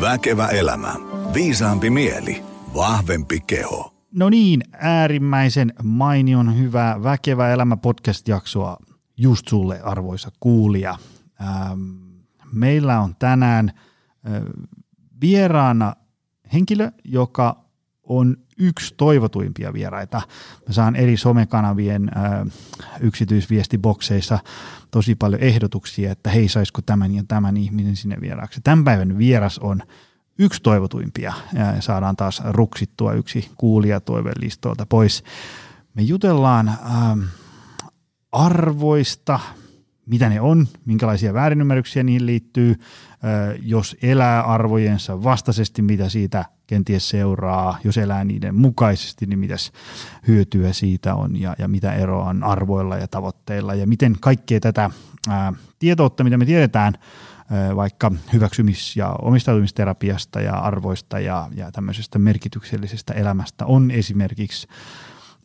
Väkevä elämä. Viisaampi mieli. Vahvempi keho. No niin, äärimmäisen mainion hyvää Väkevä elämä podcast-jaksoa just sulle arvoisa kuulija. Ähm, meillä on tänään äh, vieraana henkilö, joka on yksi toivotuimpia vieraita. Mä saan eri somekanavien äh, yksityisviestibokseissa tosi paljon ehdotuksia, että hei, saisiko tämän ja tämän ihmisen sinne vieraaksi. Tämän päivän vieras on yksi toivotuimpia ja saadaan taas ruksittua yksi kuulija toivelistoilta pois. Me jutellaan äh, arvoista, mitä ne on, minkälaisia väärinymmärryksiä niihin liittyy, jos elää arvojensa vastaisesti, mitä siitä kenties seuraa, jos elää niiden mukaisesti, niin mitäs hyötyä siitä on ja, ja mitä eroa on arvoilla ja tavoitteilla ja miten kaikkea tätä ää, tietoutta, mitä me tiedetään ää, vaikka hyväksymis- ja omistautumisterapiasta ja arvoista ja, ja tämmöisestä merkityksellisestä elämästä on esimerkiksi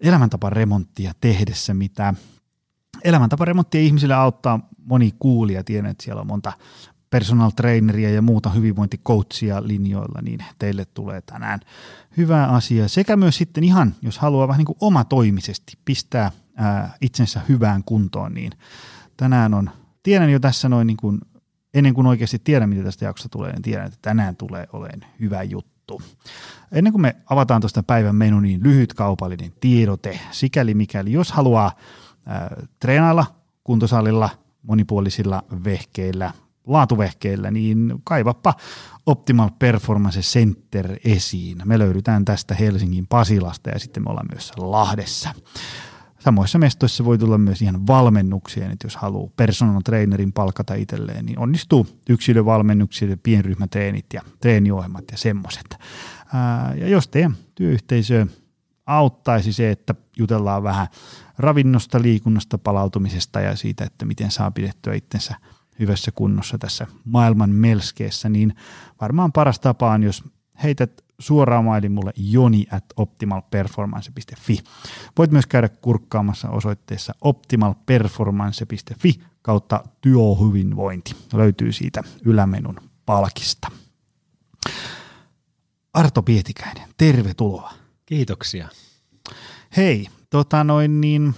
elämäntaparemonttia tehdessä, mitä elämäntaparemonttia ihmisille auttaa moni kuulija. Tiedän, että siellä on monta personal traineria ja muuta hyvinvointikoutsia linjoilla, niin teille tulee tänään hyvä asia. Sekä myös sitten ihan, jos haluaa vähän niin kuin omatoimisesti pistää ää, itsensä hyvään kuntoon, niin tänään on, tiedän jo tässä noin niin kuin, ennen kuin oikeasti tiedän, mitä tästä jaksosta tulee, niin tiedän, että tänään tulee olemaan hyvä juttu. Ennen kuin me avataan tuosta päivän menu, niin lyhyt kaupallinen tiedote, sikäli mikäli, jos haluaa ää, treenailla kuntosalilla, monipuolisilla vehkeillä, laatuvehkeillä, niin kaivappa Optimal Performance Center esiin. Me löydetään tästä Helsingin Pasilasta ja sitten me ollaan myös Lahdessa. Samoissa mestoissa voi tulla myös ihan valmennuksia, että jos haluaa personal trainerin palkata itselleen, niin onnistuu yksilövalmennukset, pienryhmätreenit ja treeniohjelmat ja semmoiset. Ja jos teidän työyhteisö auttaisi se, että jutellaan vähän ravinnosta, liikunnasta, palautumisesta ja siitä, että miten saa pidettyä itsensä – hyvässä kunnossa tässä maailman melskeessä, niin varmaan paras tapa on, jos heität suoraan mailin mulle joni at optimalperformance.fi. Voit myös käydä kurkkaamassa osoitteessa optimalperformance.fi kautta työhyvinvointi. Löytyy siitä ylämenun palkista. Arto Pietikäinen, tervetuloa. Kiitoksia. Hei, tota noin niin,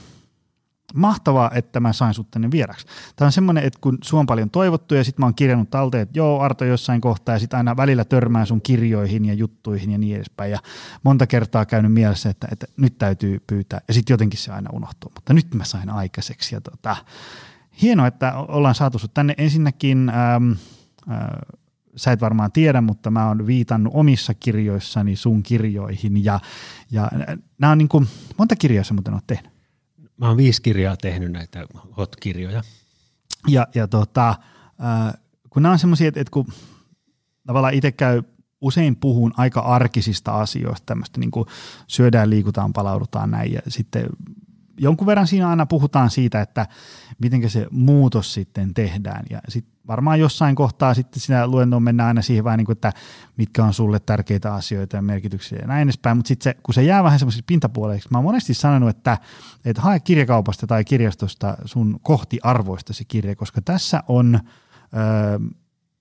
mahtavaa, että mä sain sut tänne vieraksi. Tämä on semmoinen, että kun sun on paljon toivottu ja sitten mä oon kirjannut talteen, että joo Arto jossain kohtaa ja sitten aina välillä törmää sun kirjoihin ja juttuihin ja niin edespäin. Ja monta kertaa käynyt mielessä, että, että nyt täytyy pyytää ja sitten jotenkin se aina unohtuu. Mutta nyt mä sain aikaiseksi ja tota, hienoa, että ollaan saatu sut tänne ensinnäkin. Ähm, äh, sä et varmaan tiedä, mutta mä oon viitannut omissa kirjoissani sun kirjoihin ja, ja nämä on niin kuin, monta kirjaa sä muuten oot tehnyt? Mä oon viisi kirjaa tehnyt näitä hot-kirjoja. Ja, ja tota, äh, kun nämä on semmoisia, että, että kun tavallaan itse käy usein puhun aika arkisista asioista, tämmöistä niin kuin syödään, liikutaan, palaudutaan näin ja sitten jonkun verran siinä aina puhutaan siitä, että miten se muutos sitten tehdään ja sitten varmaan jossain kohtaa sitten siinä luentoon mennään aina siihen vähän niin kuin, että mitkä on sulle tärkeitä asioita ja merkityksiä ja näin edespäin, mutta sitten se, kun se jää vähän semmoisiksi pintapuoleiksi, mä oon monesti sanonut, että, että hae kirjakaupasta tai kirjastosta sun kohti arvoista se kirja, koska tässä on ö,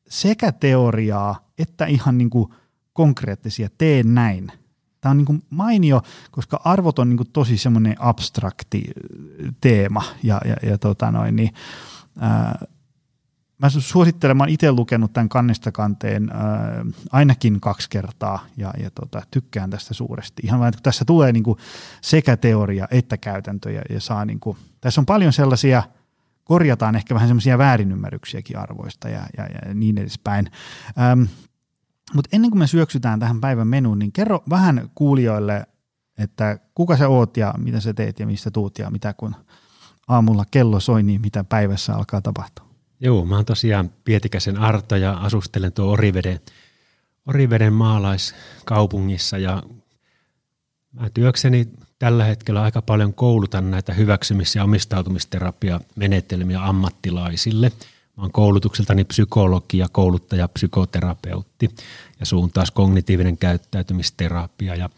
sekä teoriaa että ihan niin kuin konkreettisia, tee näin. Tämä on niin kuin mainio, koska arvot on niin kuin tosi semmoinen abstrakti teema ja, ja, ja tota noin, niin, ää, Mä suosittelen, mä itse lukenut tämän kannesta kanteen äh, ainakin kaksi kertaa ja, ja tota, tykkään tästä suuresti. Ihan vain, että tässä tulee niinku sekä teoria että käytäntö ja, ja saa niinku, tässä on paljon sellaisia, korjataan ehkä vähän semmoisia väärinymmärryksiäkin arvoista ja, ja, ja niin edespäin. Ähm, Mutta ennen kuin me syöksytään tähän päivän menuun, niin kerro vähän kuulijoille, että kuka sä oot ja mitä sä teet ja mistä tuut ja mitä kun aamulla kello soi, niin mitä päivässä alkaa tapahtua. Joo, mä oon tosiaan Pietikäisen Arto ja asustelen tuo Oriveden, Oriveden maalaiskaupungissa ja mä työkseni tällä hetkellä aika paljon koulutan näitä hyväksymis- ja omistautumisterapia-menetelmiä ammattilaisille. Mä oon koulutukseltani psykologi ja kouluttaja psykoterapeutti ja suun taas kognitiivinen käyttäytymisterapia ja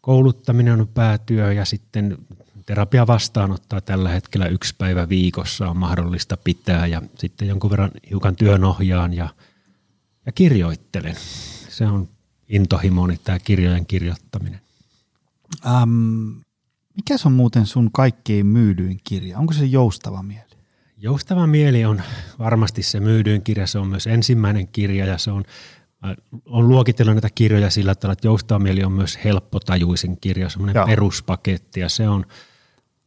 kouluttaminen on päätyö ja sitten terapia vastaanottaa tällä hetkellä yksi päivä viikossa on mahdollista pitää ja sitten jonkun verran hiukan työnohjaan ja ja kirjoittelen. Se on intohimoni tämä kirjojen kirjoittaminen. Ähm, mikä se on muuten sun kaikkein myydyin kirja? Onko se joustava mieli? Joustava mieli on varmasti se myydyin kirja. Se on myös ensimmäinen kirja ja se on, on luokitellut näitä kirjoja sillä tavalla, että joustava mieli on myös helppotajuisin kirja, semmoinen peruspaketti ja se on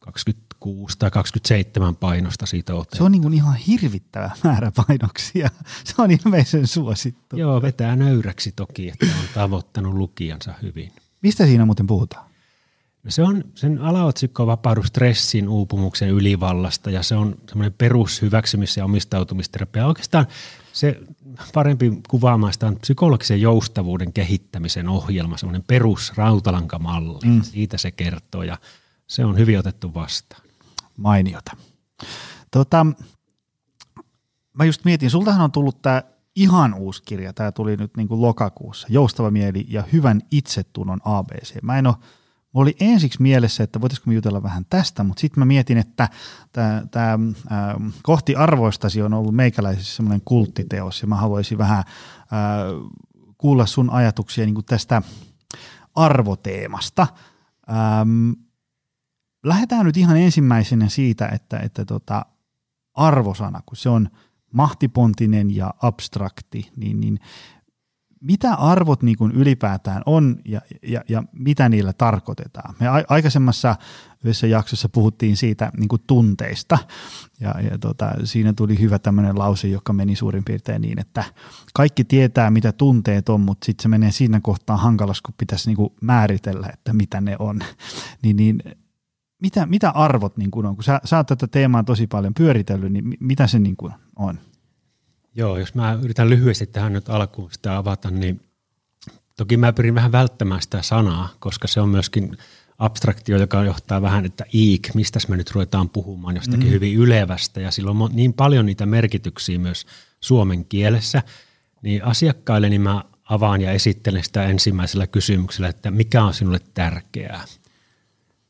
26 tai 27 painosta siitä otettu. Se on niin kuin ihan hirvittävä määrä painoksia. Se on ilmeisen suosittu. Joo, vetää nöyräksi toki, että on tavoittanut lukijansa hyvin. Mistä siinä muuten puhutaan? No se on, sen alaotsikko on vapaudu stressin, uupumuksen ylivallasta ja se on semmoinen perushyväksymis- ja omistautumisterapia. Oikeastaan se parempi kuvaamaan sitä on psykologisen joustavuuden kehittämisen ohjelma, semmoinen perusrautalankamalli. Mm. Siitä se kertoo ja se on hyvin otettu vastaan. Mainiota. Tota, mä just mietin, sultahan on tullut tämä ihan uusi kirja, tämä tuli nyt niin kuin lokakuussa, Joustava mieli ja hyvän itsetunnon ABC. Mä en ole oli ensiksi mielessä, että voitaisiko me jutella vähän tästä, mutta sitten mä mietin, että tämä kohti arvoistasi on ollut meikäläisessä semmoinen kulttiteos ja mä haluaisin vähän ää, kuulla sun ajatuksia niin tästä arvoteemasta. Ähm, lähdetään nyt ihan ensimmäisenä siitä, että, että tota, arvosana, kun se on mahtipontinen ja abstrakti, niin, niin mitä arvot niin kuin ylipäätään on ja, ja, ja mitä niillä tarkoitetaan. Me a- aikaisemmassa yhdessä jaksossa puhuttiin siitä niin kuin tunteista ja, ja tota, siinä tuli hyvä tämmöinen lause, joka meni suurin piirtein niin, että kaikki tietää mitä tunteet on, mutta sitten se menee siinä kohtaa hankalas, kun pitäisi niin kuin määritellä, että mitä ne on. niin, niin mitä, mitä arvot niin kuin on? Kun sä, sä oot tätä teemaa tosi paljon pyöritellyt, niin mitä se niin kuin on? Joo, jos mä yritän lyhyesti tähän nyt alkuun sitä avata, niin toki mä pyrin vähän välttämään sitä sanaa, koska se on myöskin abstraktio, joka johtaa vähän, että iik, mistä me nyt ruvetaan puhumaan jostakin mm. hyvin ylevästä, ja sillä on niin paljon niitä merkityksiä myös suomen kielessä, niin asiakkaille niin mä avaan ja esittelen sitä ensimmäisellä kysymyksellä, että mikä on sinulle tärkeää.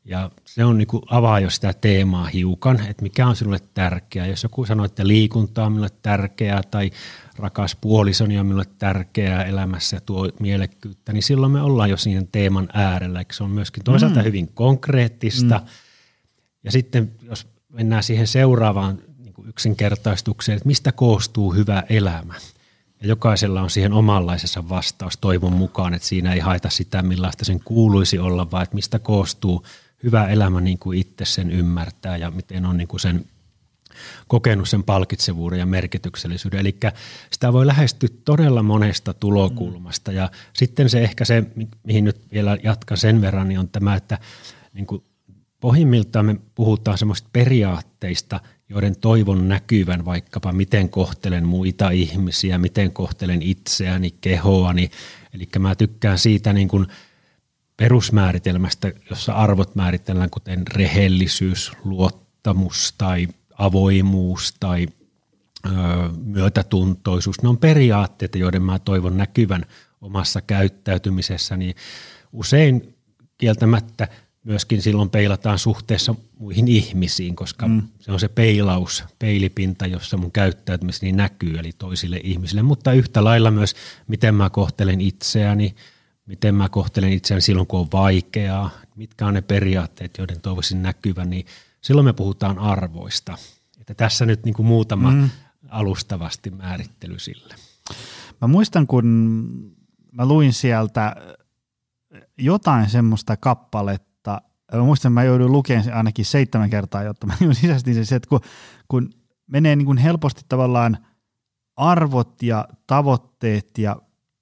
Ja se on niin avaa jo sitä teemaa hiukan, että mikä on sinulle tärkeää. Jos joku sanoo, että liikunta on minulle tärkeää tai rakas puolisoni on minulle tärkeää elämässä ja tuo mielekkyyttä, niin silloin me ollaan jo siinä teeman äärellä. Se on myöskin toisaalta mm. hyvin konkreettista. Mm. Ja sitten jos mennään siihen seuraavaan niin yksinkertaistukseen, että mistä koostuu hyvä elämä. Ja jokaisella on siihen omanlaisessa vastaus toivon mukaan, että siinä ei haeta sitä, millaista sen kuuluisi olla, vaan että mistä koostuu – hyvä elämä niin kuin itse sen ymmärtää ja miten on niin kuin sen kokenut sen palkitsevuuden ja merkityksellisyyden. Eli sitä voi lähestyä todella monesta tulokulmasta. Ja sitten se ehkä se, mihin nyt vielä jatkan sen verran, niin on tämä, että niin kuin pohjimmiltaan me puhutaan semmoista periaatteista, joiden toivon näkyvän vaikkapa, miten kohtelen muita ihmisiä, miten kohtelen itseäni, kehoani. Eli mä tykkään siitä niin kuin – perusmääritelmästä, jossa arvot määritellään kuten rehellisyys, luottamus tai avoimuus tai ö, myötätuntoisuus. Ne on periaatteita, joiden mä toivon näkyvän omassa käyttäytymisessäni. Usein kieltämättä myöskin silloin peilataan suhteessa muihin ihmisiin, koska mm. se on se peilaus, peilipinta, jossa mun käyttäytymiseni näkyy, eli toisille ihmisille, mutta yhtä lailla myös, miten mä kohtelen itseäni – miten mä kohtelen itseäni silloin, kun on vaikeaa, mitkä on ne periaatteet, joiden toivoisin näkyvän, niin silloin me puhutaan arvoista. Että tässä nyt niin kuin muutama mm. alustavasti määrittely sille. Mä muistan, kun mä luin sieltä jotain semmoista kappaletta, mä muistan, että mä joudun lukemaan sen ainakin seitsemän kertaa, jotta mä sisäistin se, että kun, kun menee niin kuin helposti tavallaan arvot ja tavoitteet ja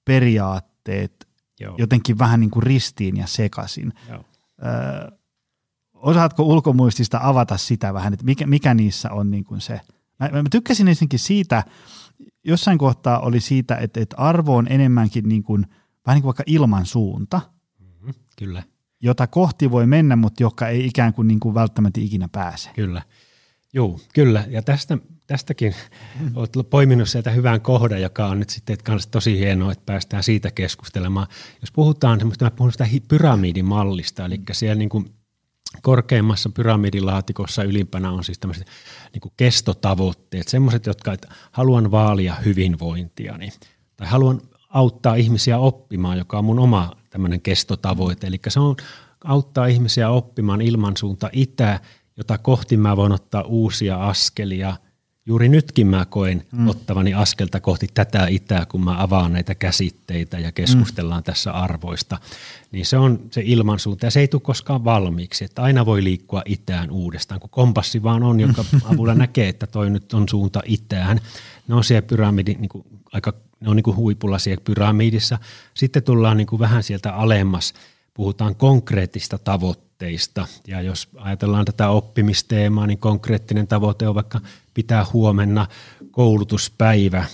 periaatteet Joo. jotenkin vähän niin kuin ristiin ja sekasin. Joo. Öö, osaatko ulkomuistista avata sitä vähän, että mikä, mikä niissä on niin kuin se? Mä, mä tykkäsin ensinnäkin siitä, jossain kohtaa oli siitä, että, että arvo on enemmänkin niin kuin, vähän niin kuin vaikka ilman suunta. Mm-hmm, kyllä. Jota kohti voi mennä, mutta joka ei ikään kuin, niin kuin välttämättä ikinä pääse. Kyllä. Joo, kyllä. Ja tästä tästäkin olet poiminut sieltä hyvän kohdan, joka on nyt sitten kanssa tosi hienoa, että päästään siitä keskustelemaan. Jos puhutaan semmoista, mä puhun sitä pyramidimallista, eli siellä niin kuin korkeimmassa pyramidilaatikossa ylimpänä on siis tämmöiset niin kuin kestotavoitteet, semmoiset, jotka että haluan vaalia hyvinvointia, niin tai haluan auttaa ihmisiä oppimaan, joka on mun oma tämmöinen kestotavoite. Eli se on auttaa ihmisiä oppimaan ilmansuunta itä, jota kohti mä voin ottaa uusia askelia. Juuri nytkin mä koen mm. ottavani askelta kohti tätä itää, kun mä avaan näitä käsitteitä ja keskustellaan mm. tässä arvoista. Niin se on se ilmansuunta ja se ei tule koskaan valmiiksi, että aina voi liikkua itään uudestaan, kun kompassi vaan on, joka avulla näkee, että toi nyt on suunta itään. Ne on siellä pyramidi, niin kuin aika, ne on niin kuin huipulla siellä pyramidissa. Sitten tullaan niin kuin vähän sieltä alemmas, puhutaan konkreettista tavoitteista. Ja jos ajatellaan tätä oppimisteemaa, niin konkreettinen tavoite on vaikka pitää huomenna koulutuspäivä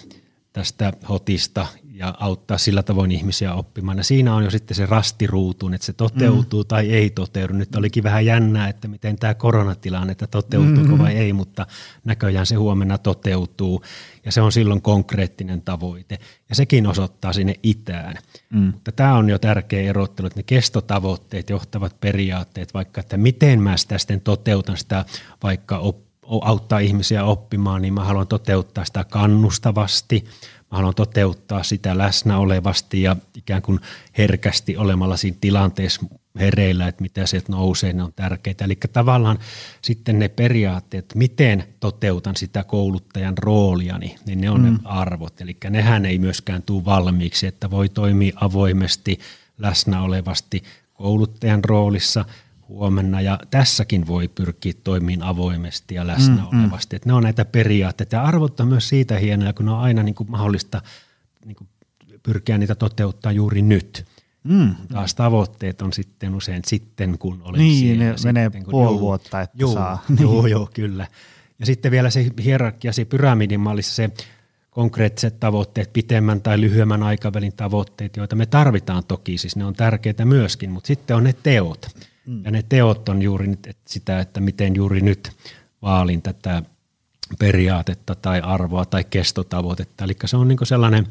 tästä hotista ja auttaa sillä tavoin ihmisiä oppimaan. Ja siinä on jo sitten se rastiruutuun, että se toteutuu mm. tai ei toteudu. Nyt olikin vähän jännää, että miten tämä koronatilanne, että toteutuuko mm-hmm. vai ei, mutta näköjään se huomenna toteutuu. Ja se on silloin konkreettinen tavoite. Ja sekin osoittaa sinne itään. Mm. Mutta tämä on jo tärkeä erottelu, että ne kestotavoitteet johtavat periaatteet, vaikka että miten mä sitä sitten toteutan sitä vaikka op- auttaa ihmisiä oppimaan, niin mä haluan toteuttaa sitä kannustavasti – Mä haluan toteuttaa sitä läsnä olevasti ja ikään kuin herkästi olemalla siinä tilanteessa hereillä, että mitä sieltä nousee, ne on tärkeitä. Eli tavallaan sitten ne periaatteet, miten toteutan sitä kouluttajan roolia, niin ne on mm. ne arvot. Eli nehän ei myöskään tule valmiiksi, että voi toimia avoimesti, läsnä olevasti kouluttajan roolissa – huomenna ja tässäkin voi pyrkiä toimimaan avoimesti ja läsnä mm, mm. olevasti. Mm. ne on näitä periaatteita ja arvot on myös siitä hienoja, kun ne on aina niin kuin mahdollista niin kuin pyrkiä niitä toteuttaa juuri nyt. Mm. Taas tavoitteet on sitten usein sitten, kun olen niin, siellä. Niin, menee sitten, puoli juu, vuotta, että juu, saa. Joo, niin. joo, kyllä. Ja sitten vielä se hierarkia, se pyramidin mallissa se konkreettiset tavoitteet, pitemmän tai lyhyemmän aikavälin tavoitteet, joita me tarvitaan toki, siis ne on tärkeitä myöskin, mutta sitten on ne teot. Mm. Ja ne teot on juuri nyt että sitä, että miten juuri nyt vaalin tätä periaatetta tai arvoa tai kestotavoitetta. Eli se on niin sellainen,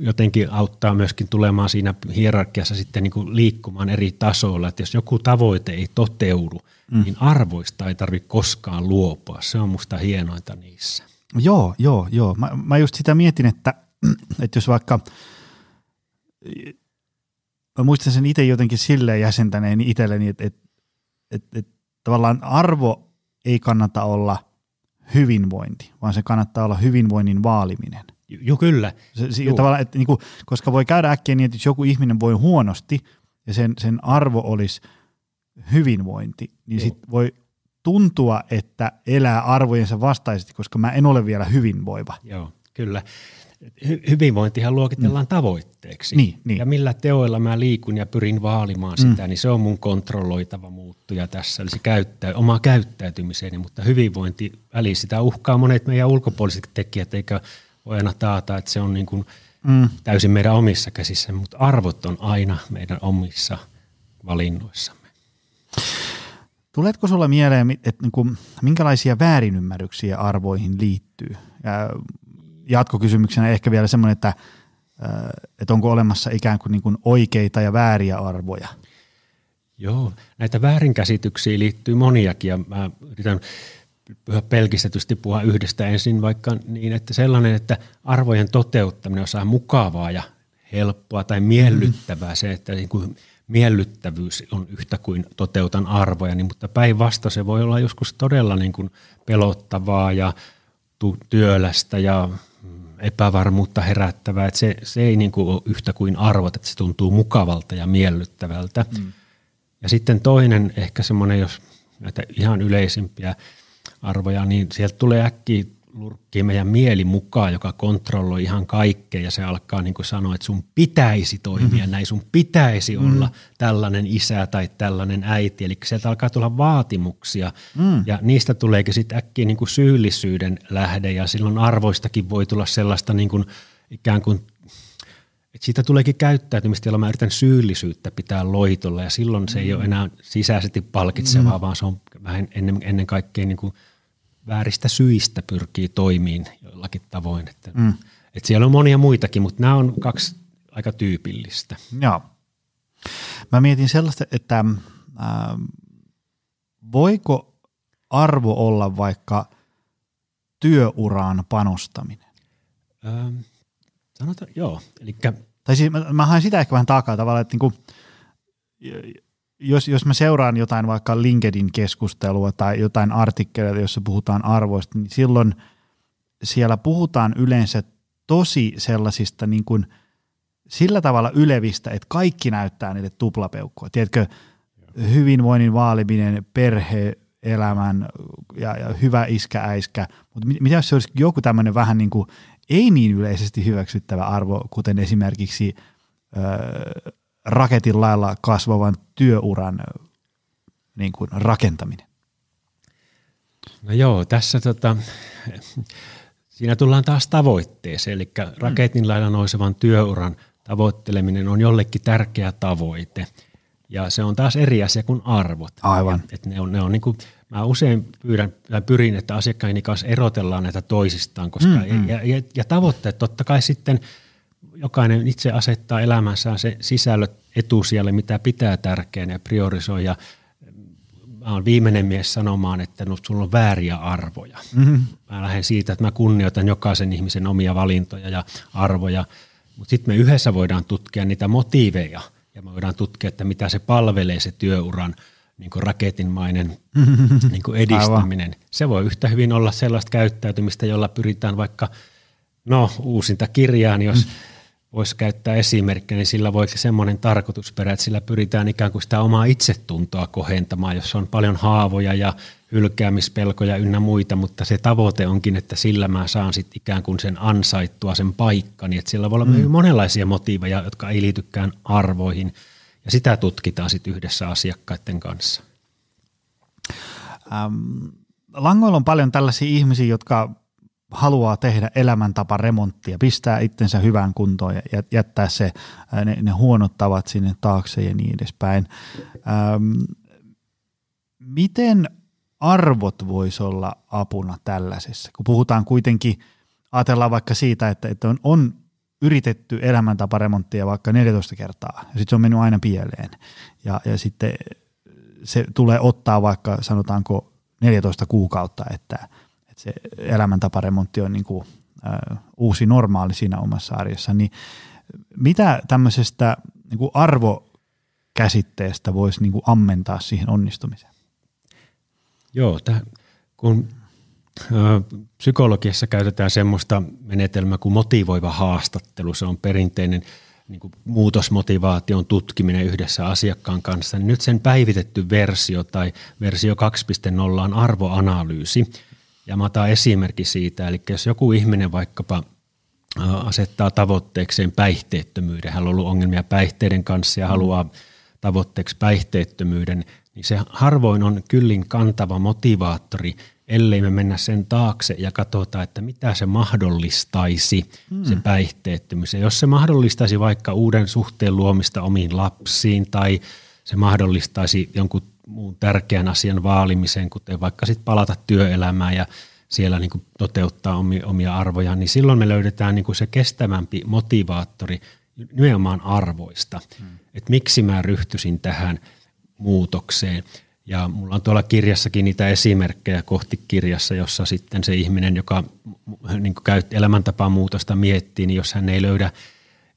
jotenkin auttaa myöskin tulemaan siinä hierarkiassa sitten niin liikkumaan eri tasoilla. Että jos joku tavoite ei toteudu, mm. niin arvoista ei tarvitse koskaan luopua. Se on musta hienointa niissä. Joo, joo, joo. Mä, mä just sitä mietin, että, että jos vaikka mä muistan sen itse jotenkin silleen jäsentäneen itselleni, että, että, että, että tavallaan arvo ei kannata olla hyvinvointi, vaan se kannattaa olla hyvinvoinnin vaaliminen. Joo, kyllä. Se, se, Tavallaan, että, niin kuin, koska voi käydä äkkiä niin, että jos joku ihminen voi huonosti ja sen, sen arvo olisi hyvinvointi, niin sitten voi tuntua, että elää arvojensa vastaisesti, koska mä en ole vielä hyvinvoiva. Joo, kyllä hyvinvointihan luokitellaan mm. tavoitteeksi. Niin, niin. Ja millä teoilla mä liikun ja pyrin vaalimaan mm. sitä, niin se on mun kontrolloitava muuttuja tässä. Eli se käyttää, oma käyttäytymiseni, mutta hyvinvointi väli sitä uhkaa monet meidän ulkopuoliset tekijät, eikä voi aina taata, että se on niin kuin mm. täysin meidän omissa käsissä, mutta arvot on aina meidän omissa valinnoissamme. Tuletko sulla mieleen, että niin kuin, minkälaisia väärinymmärryksiä arvoihin liittyy? Ja jatkokysymyksenä ehkä vielä semmoinen, että, että onko olemassa ikään kuin, niin kuin oikeita ja vääriä arvoja? Joo, näitä väärinkäsityksiä liittyy moniakin ja mä yritän pelkistetysti puhua yhdestä ensin vaikka niin, että sellainen, että arvojen toteuttaminen on mukavaa ja helppoa tai miellyttävää se, että niin kuin miellyttävyys on yhtä kuin toteutan arvoja, niin, mutta päinvasta se voi olla joskus todella niin kuin pelottavaa ja työlästä ja epävarmuutta herättävää, että se, se ei niin kuin ole yhtä kuin arvot, että se tuntuu mukavalta ja miellyttävältä. Mm. Ja sitten toinen ehkä semmoinen, jos näitä ihan yleisimpiä arvoja, niin sieltä tulee äkkiä lurkkii meidän mieli mukaan, joka kontrolloi ihan kaikkea ja se alkaa niin kuin sanoa, että sun pitäisi toimia mm. näin, sun pitäisi mm. olla tällainen isä tai tällainen äiti. Eli sieltä alkaa tulla vaatimuksia mm. ja niistä tuleekin sitten äkkiä niin kuin syyllisyyden lähde ja silloin arvoistakin voi tulla sellaista niin kuin ikään kuin että siitä tuleekin käyttäytymistä, jolla mä yritän syyllisyyttä pitää loitolla ja silloin se ei ole enää sisäisesti palkitsevaa, mm. vaan se on vähän ennen, ennen kaikkea niin kuin – vääristä syistä pyrkii toimiin jollakin tavoin. Että, mm. että siellä on monia muitakin, mutta nämä on kaksi aika tyypillistä. Joo. Mä mietin sellaista, että äh, voiko arvo olla vaikka työuraan panostaminen? Ähm, Sanotaan, joo. Eli tai siis mä, mä haen sitä ehkä vähän takaa tavallaan, että niinku, jos, jos mä seuraan jotain vaikka LinkedIn-keskustelua tai jotain artikkeleita, jossa puhutaan arvoista, niin silloin siellä puhutaan yleensä tosi sellaisista niin kuin sillä tavalla ylevistä, että kaikki näyttää niille tuplapeukkoa. Tiedätkö, hyvinvoinnin vaaliminen, perhe, elämän ja, ja hyvä iskä, äiskä. Mutta mitä jos se olisi joku tämmöinen vähän niin kuin ei niin yleisesti hyväksyttävä arvo, kuten esimerkiksi ö, raketin lailla kasvavan työuran niin kuin rakentaminen? No joo, tässä tota, siinä tullaan taas tavoitteeseen, eli raketin lailla nousevan työuran tavoitteleminen on jollekin tärkeä tavoite. Ja se on taas eri asia kuin arvot. Aivan. Et ne on, ne on niin kuin, mä usein pyydän, pyrin, että asiakkaini kanssa erotellaan näitä toisistaan, koska mm, mm. Ja, ja, ja tavoitteet totta kai sitten jokainen itse asettaa elämässään se sisällöt etusijalle, mitä pitää tärkeänä ja priorisoi. Ja mä oon viimeinen mies sanomaan, että no, sulla on vääriä arvoja. Mm-hmm. Mä lähden siitä, että mä kunnioitan jokaisen ihmisen omia valintoja ja arvoja, mutta sitten me yhdessä voidaan tutkia niitä motiiveja ja me voidaan tutkia, että mitä se palvelee se työuran – niin kuin raketinmainen niin kuin edistäminen. Aivan. Se voi yhtä hyvin olla sellaista käyttäytymistä, jolla pyritään vaikka, no uusinta kirjaan, jos mm. Voisi käyttää esimerkkiä, niin sillä voi semmoinen tarkoitusperä, että sillä pyritään ikään kuin sitä omaa itsetuntoa kohentamaan, jos on paljon haavoja ja hylkäämispelkoja ynnä muita, mutta se tavoite onkin, että sillä mä saan sitten ikään kuin sen ansaittua sen paikkani, että sillä voi olla mm. monenlaisia motiiveja, jotka ei liitykään arvoihin – ja sitä tutkitaan sitten yhdessä asiakkaiden kanssa. Ähm, langoilla on paljon tällaisia ihmisiä, jotka haluaa tehdä elämäntaparemonttia, pistää itsensä hyvään kuntoon ja jättää se, ne, ne huonot tavat sinne taakse ja niin edespäin. Ähm, miten arvot voisi olla apuna tällaisessa? Kun puhutaan kuitenkin, ajatellaan vaikka siitä, että, että on, on yritetty elämäntaparemonttia vaikka 14 kertaa, ja sitten se on mennyt aina pieleen. Ja, ja sitten se tulee ottaa vaikka sanotaanko 14 kuukautta, että, että se elämäntaparemontti on niin kuin, ä, uusi normaali siinä omassa arjessa, niin mitä tämmöisestä niin kuin arvokäsitteestä voisi niin kuin ammentaa siihen onnistumiseen? Joo, täh, kun Psykologiassa käytetään semmoista menetelmää kuin motivoiva haastattelu. Se on perinteinen niin kuin muutosmotivaation tutkiminen yhdessä asiakkaan kanssa. Nyt sen päivitetty versio tai versio 2.0 on arvoanalyysi. Ja mä otan esimerkki siitä, eli jos joku ihminen vaikkapa asettaa tavoitteekseen päihteettömyyden, hän on ollut ongelmia päihteiden kanssa ja haluaa tavoitteeksi päihteettömyyden, niin se harvoin on kyllin kantava motivaattori – ellei me mennä sen taakse ja katsota, että mitä se mahdollistaisi, hmm. se päihteettömyys. Ja jos se mahdollistaisi vaikka uuden suhteen luomista omiin lapsiin tai se mahdollistaisi jonkun muun tärkeän asian vaalimiseen, kuten vaikka sitten palata työelämään ja siellä niin kuin toteuttaa omia, omia arvoja, niin silloin me löydetään niin kuin se kestävämpi motivaattori nimenomaan arvoista. Hmm. Että miksi mä ryhtyisin tähän muutokseen. Ja mulla on tuolla kirjassakin niitä esimerkkejä kohti kirjassa, jossa sitten se ihminen, joka niin käy elämäntapaa muutosta miettii, niin jos hän ei löydä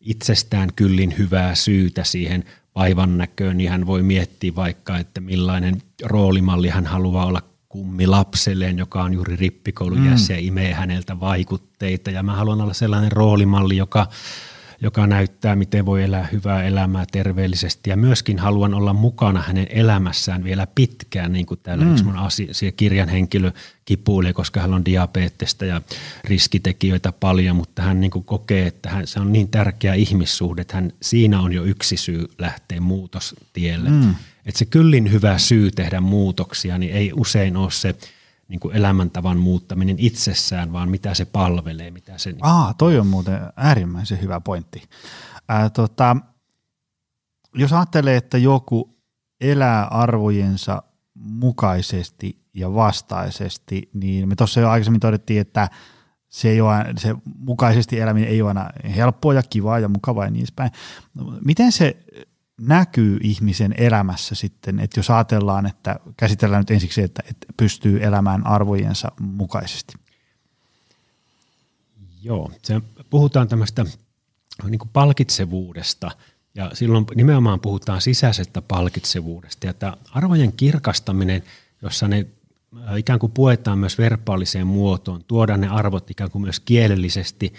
itsestään kyllin hyvää syytä siihen vaivan näköön, niin hän voi miettiä vaikka, että millainen roolimalli hän haluaa olla kummi lapselleen, joka on juuri rippikoulun mm. ja imee häneltä vaikutteita. Ja mä haluan olla sellainen roolimalli, joka joka näyttää, miten voi elää hyvää elämää terveellisesti. Ja myöskin haluan olla mukana hänen elämässään vielä pitkään, niin kuin täällä mm. yksi mun asia, kirjan henkilö kipuilee, koska hän on diabetesta ja riskitekijöitä paljon, mutta hän niin kuin kokee, että hän, se on niin tärkeä ihmissuhde, että hän, siinä on jo yksi syy lähteä muutostielle. Mm. Että se kyllin hyvä syy tehdä muutoksia, niin ei usein ole se – niin kuin elämäntavan muuttaminen itsessään, vaan mitä se palvelee. Mitä se, niin Aa, toi on muuten äärimmäisen hyvä pointti. Ää, tota, jos ajattelee, että joku elää arvojensa mukaisesti ja vastaisesti, niin me tuossa jo aikaisemmin todettiin, että se, ei ole, se mukaisesti eläminen ei ole aina helppoa ja kivaa ja mukavaa ja niin edespäin. Miten se näkyy ihmisen elämässä sitten, että jos ajatellaan, että käsitellään nyt ensiksi, että, että pystyy elämään arvojensa mukaisesti? Joo, se, puhutaan tämmöistä niin kuin palkitsevuudesta ja silloin nimenomaan puhutaan sisäisestä palkitsevuudesta ja tämä arvojen kirkastaminen, jossa ne ikään kuin puetaan myös verbaaliseen muotoon, tuodaan ne arvot ikään kuin myös kielellisesti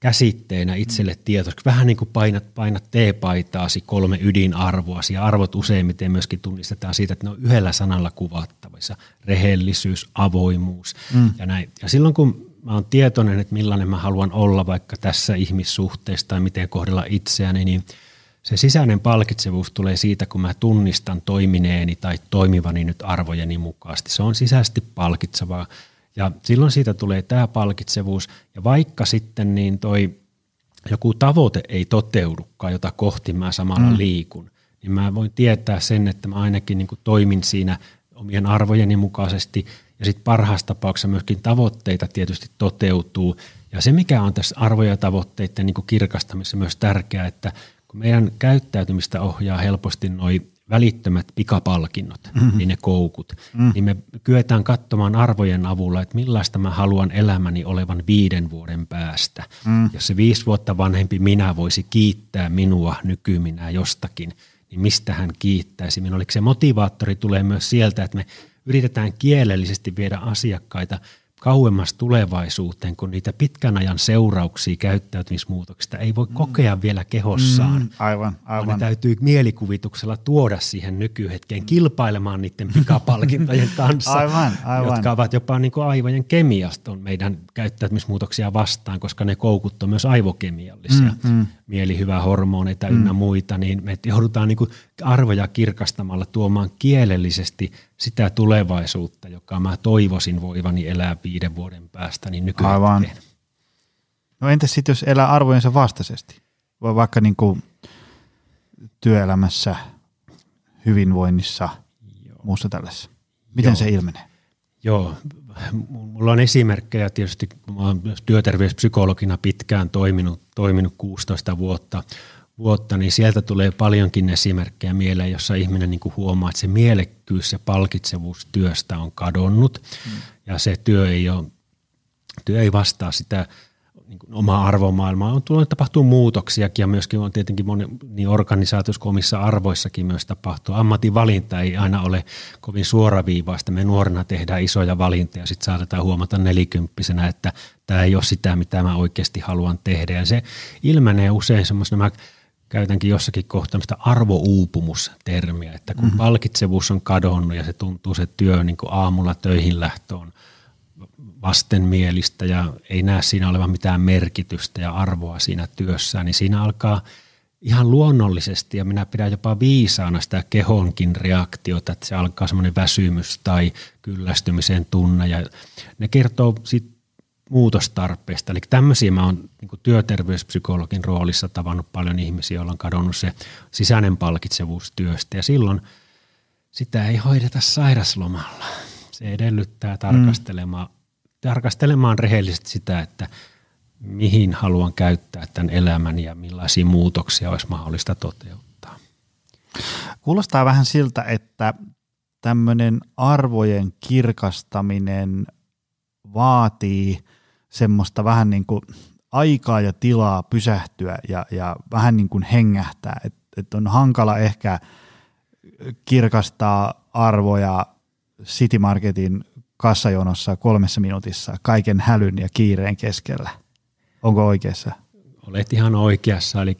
käsitteenä itselle tietoiseksi. Vähän niin kuin painat, painat T-paitaasi kolme ydinarvoasi ja arvot useimmiten myöskin tunnistetaan siitä, että ne on yhdellä sanalla kuvattavissa. Rehellisyys, avoimuus mm. ja näin. Ja silloin kun mä oon tietoinen, että millainen mä haluan olla vaikka tässä ihmissuhteessa tai miten kohdella itseäni, niin se sisäinen palkitsevuus tulee siitä, kun mä tunnistan toimineeni tai toimivani nyt arvojeni mukaisesti. Se on sisäisesti palkitsevaa ja silloin siitä tulee tämä palkitsevuus. Ja vaikka sitten niin toi joku tavoite ei toteudukaan, jota kohti mä samalla mm. liikun, niin mä voin tietää sen, että mä ainakin niin toimin siinä omien arvojeni mukaisesti – ja sitten parhaassa tapauksessa myöskin tavoitteita tietysti toteutuu. Ja se, mikä on tässä arvoja ja tavoitteiden niin kirkastamisessa myös tärkeää, että kun meidän käyttäytymistä ohjaa helposti noin välittömät pikapalkinnot, mm-hmm. niin ne koukut, mm. niin me kyetään katsomaan arvojen avulla, että millaista mä haluan elämäni olevan viiden vuoden päästä. Mm. Jos se viisi vuotta vanhempi minä voisi kiittää minua nykyminä jostakin, niin mistä hän kiittäisi minua. Oliko se motivaattori tulee myös sieltä, että me yritetään kielellisesti viedä asiakkaita kauemmas tulevaisuuteen, kun niitä pitkän ajan seurauksia käyttäytymismuutoksista ei voi mm. kokea vielä kehossaan. Mm, aivan, aivan. ne täytyy mielikuvituksella tuoda siihen nykyhetkeen kilpailemaan niiden pikapalkintojen kanssa, aivan, aivan. jotka ovat jopa niin kuin aivojen kemiasta meidän käyttäytymismuutoksia vastaan, koska ne koukut on myös aivokemiallisia, mm, mm. Mielihyvä hormoneita mm. ynnä muita, niin me joudutaan niin kuin arvoja kirkastamalla tuomaan kielellisesti sitä tulevaisuutta, joka mä toivoisin voivani elää viiden vuoden päästä, niin nykyään Aivan. No entäs sitten, jos elää arvojensa vastaisesti? Vai vaikka niin kuin työelämässä, hyvinvoinnissa, Joo. muussa tällaisessa. Miten Joo. se ilmenee? Joo, mulla on esimerkkejä tietysti, mä olen myös työterveyspsykologina pitkään toiminut, toiminut 16 vuotta – vuotta, niin sieltä tulee paljonkin esimerkkejä mieleen, jossa ihminen niin huomaa, että se mielekkyys ja palkitsevuus työstä on kadonnut mm. ja se työ ei, ole, työ ei vastaa sitä niin kuin omaa arvomaailmaa. On tullut tapahtuu muutoksiakin ja myöskin on tietenkin moni, niin organisaatioissa kuin omissa arvoissakin myös tapahtuu. Ammatin valinta ei aina ole kovin suoraviivaista. Me nuorena tehdään isoja valintoja ja sitten saatetaan huomata nelikymppisenä, että tämä ei ole sitä, mitä mä oikeasti haluan tehdä. Ja se ilmenee usein semmoisena, käytänkin jossakin kohtaa arvouupumus-termiä, että kun mm-hmm. palkitsevuus on kadonnut ja se tuntuu se työ niin kuin aamulla töihin lähtöön vastenmielistä ja ei näe siinä olevan mitään merkitystä ja arvoa siinä työssä, niin siinä alkaa ihan luonnollisesti ja minä pidän jopa viisaana sitä kehonkin reaktiota, että se alkaa semmoinen väsymys tai kyllästymisen tunne ja ne kertoo sit muutostarpeesta. Eli tämmöisiä mä oon niin työterveyspsykologin roolissa tavannut paljon ihmisiä, joilla on kadonnut se sisäinen palkitsevuus työstä. Ja silloin sitä ei hoideta sairaslomalla. Se edellyttää tarkastelemaan, mm. Tarkastelemaan rehellisesti sitä, että mihin haluan käyttää tämän elämän ja millaisia muutoksia olisi mahdollista toteuttaa. Kuulostaa vähän siltä, että tämmöinen arvojen kirkastaminen vaatii – semmoista vähän niin kuin aikaa ja tilaa pysähtyä ja, ja vähän niin kuin hengähtää. Että et on hankala ehkä kirkastaa arvoja City Marketin kassajonossa kolmessa minuutissa kaiken hälyn ja kiireen keskellä. Onko oikeassa? Olet ihan oikeassa, eli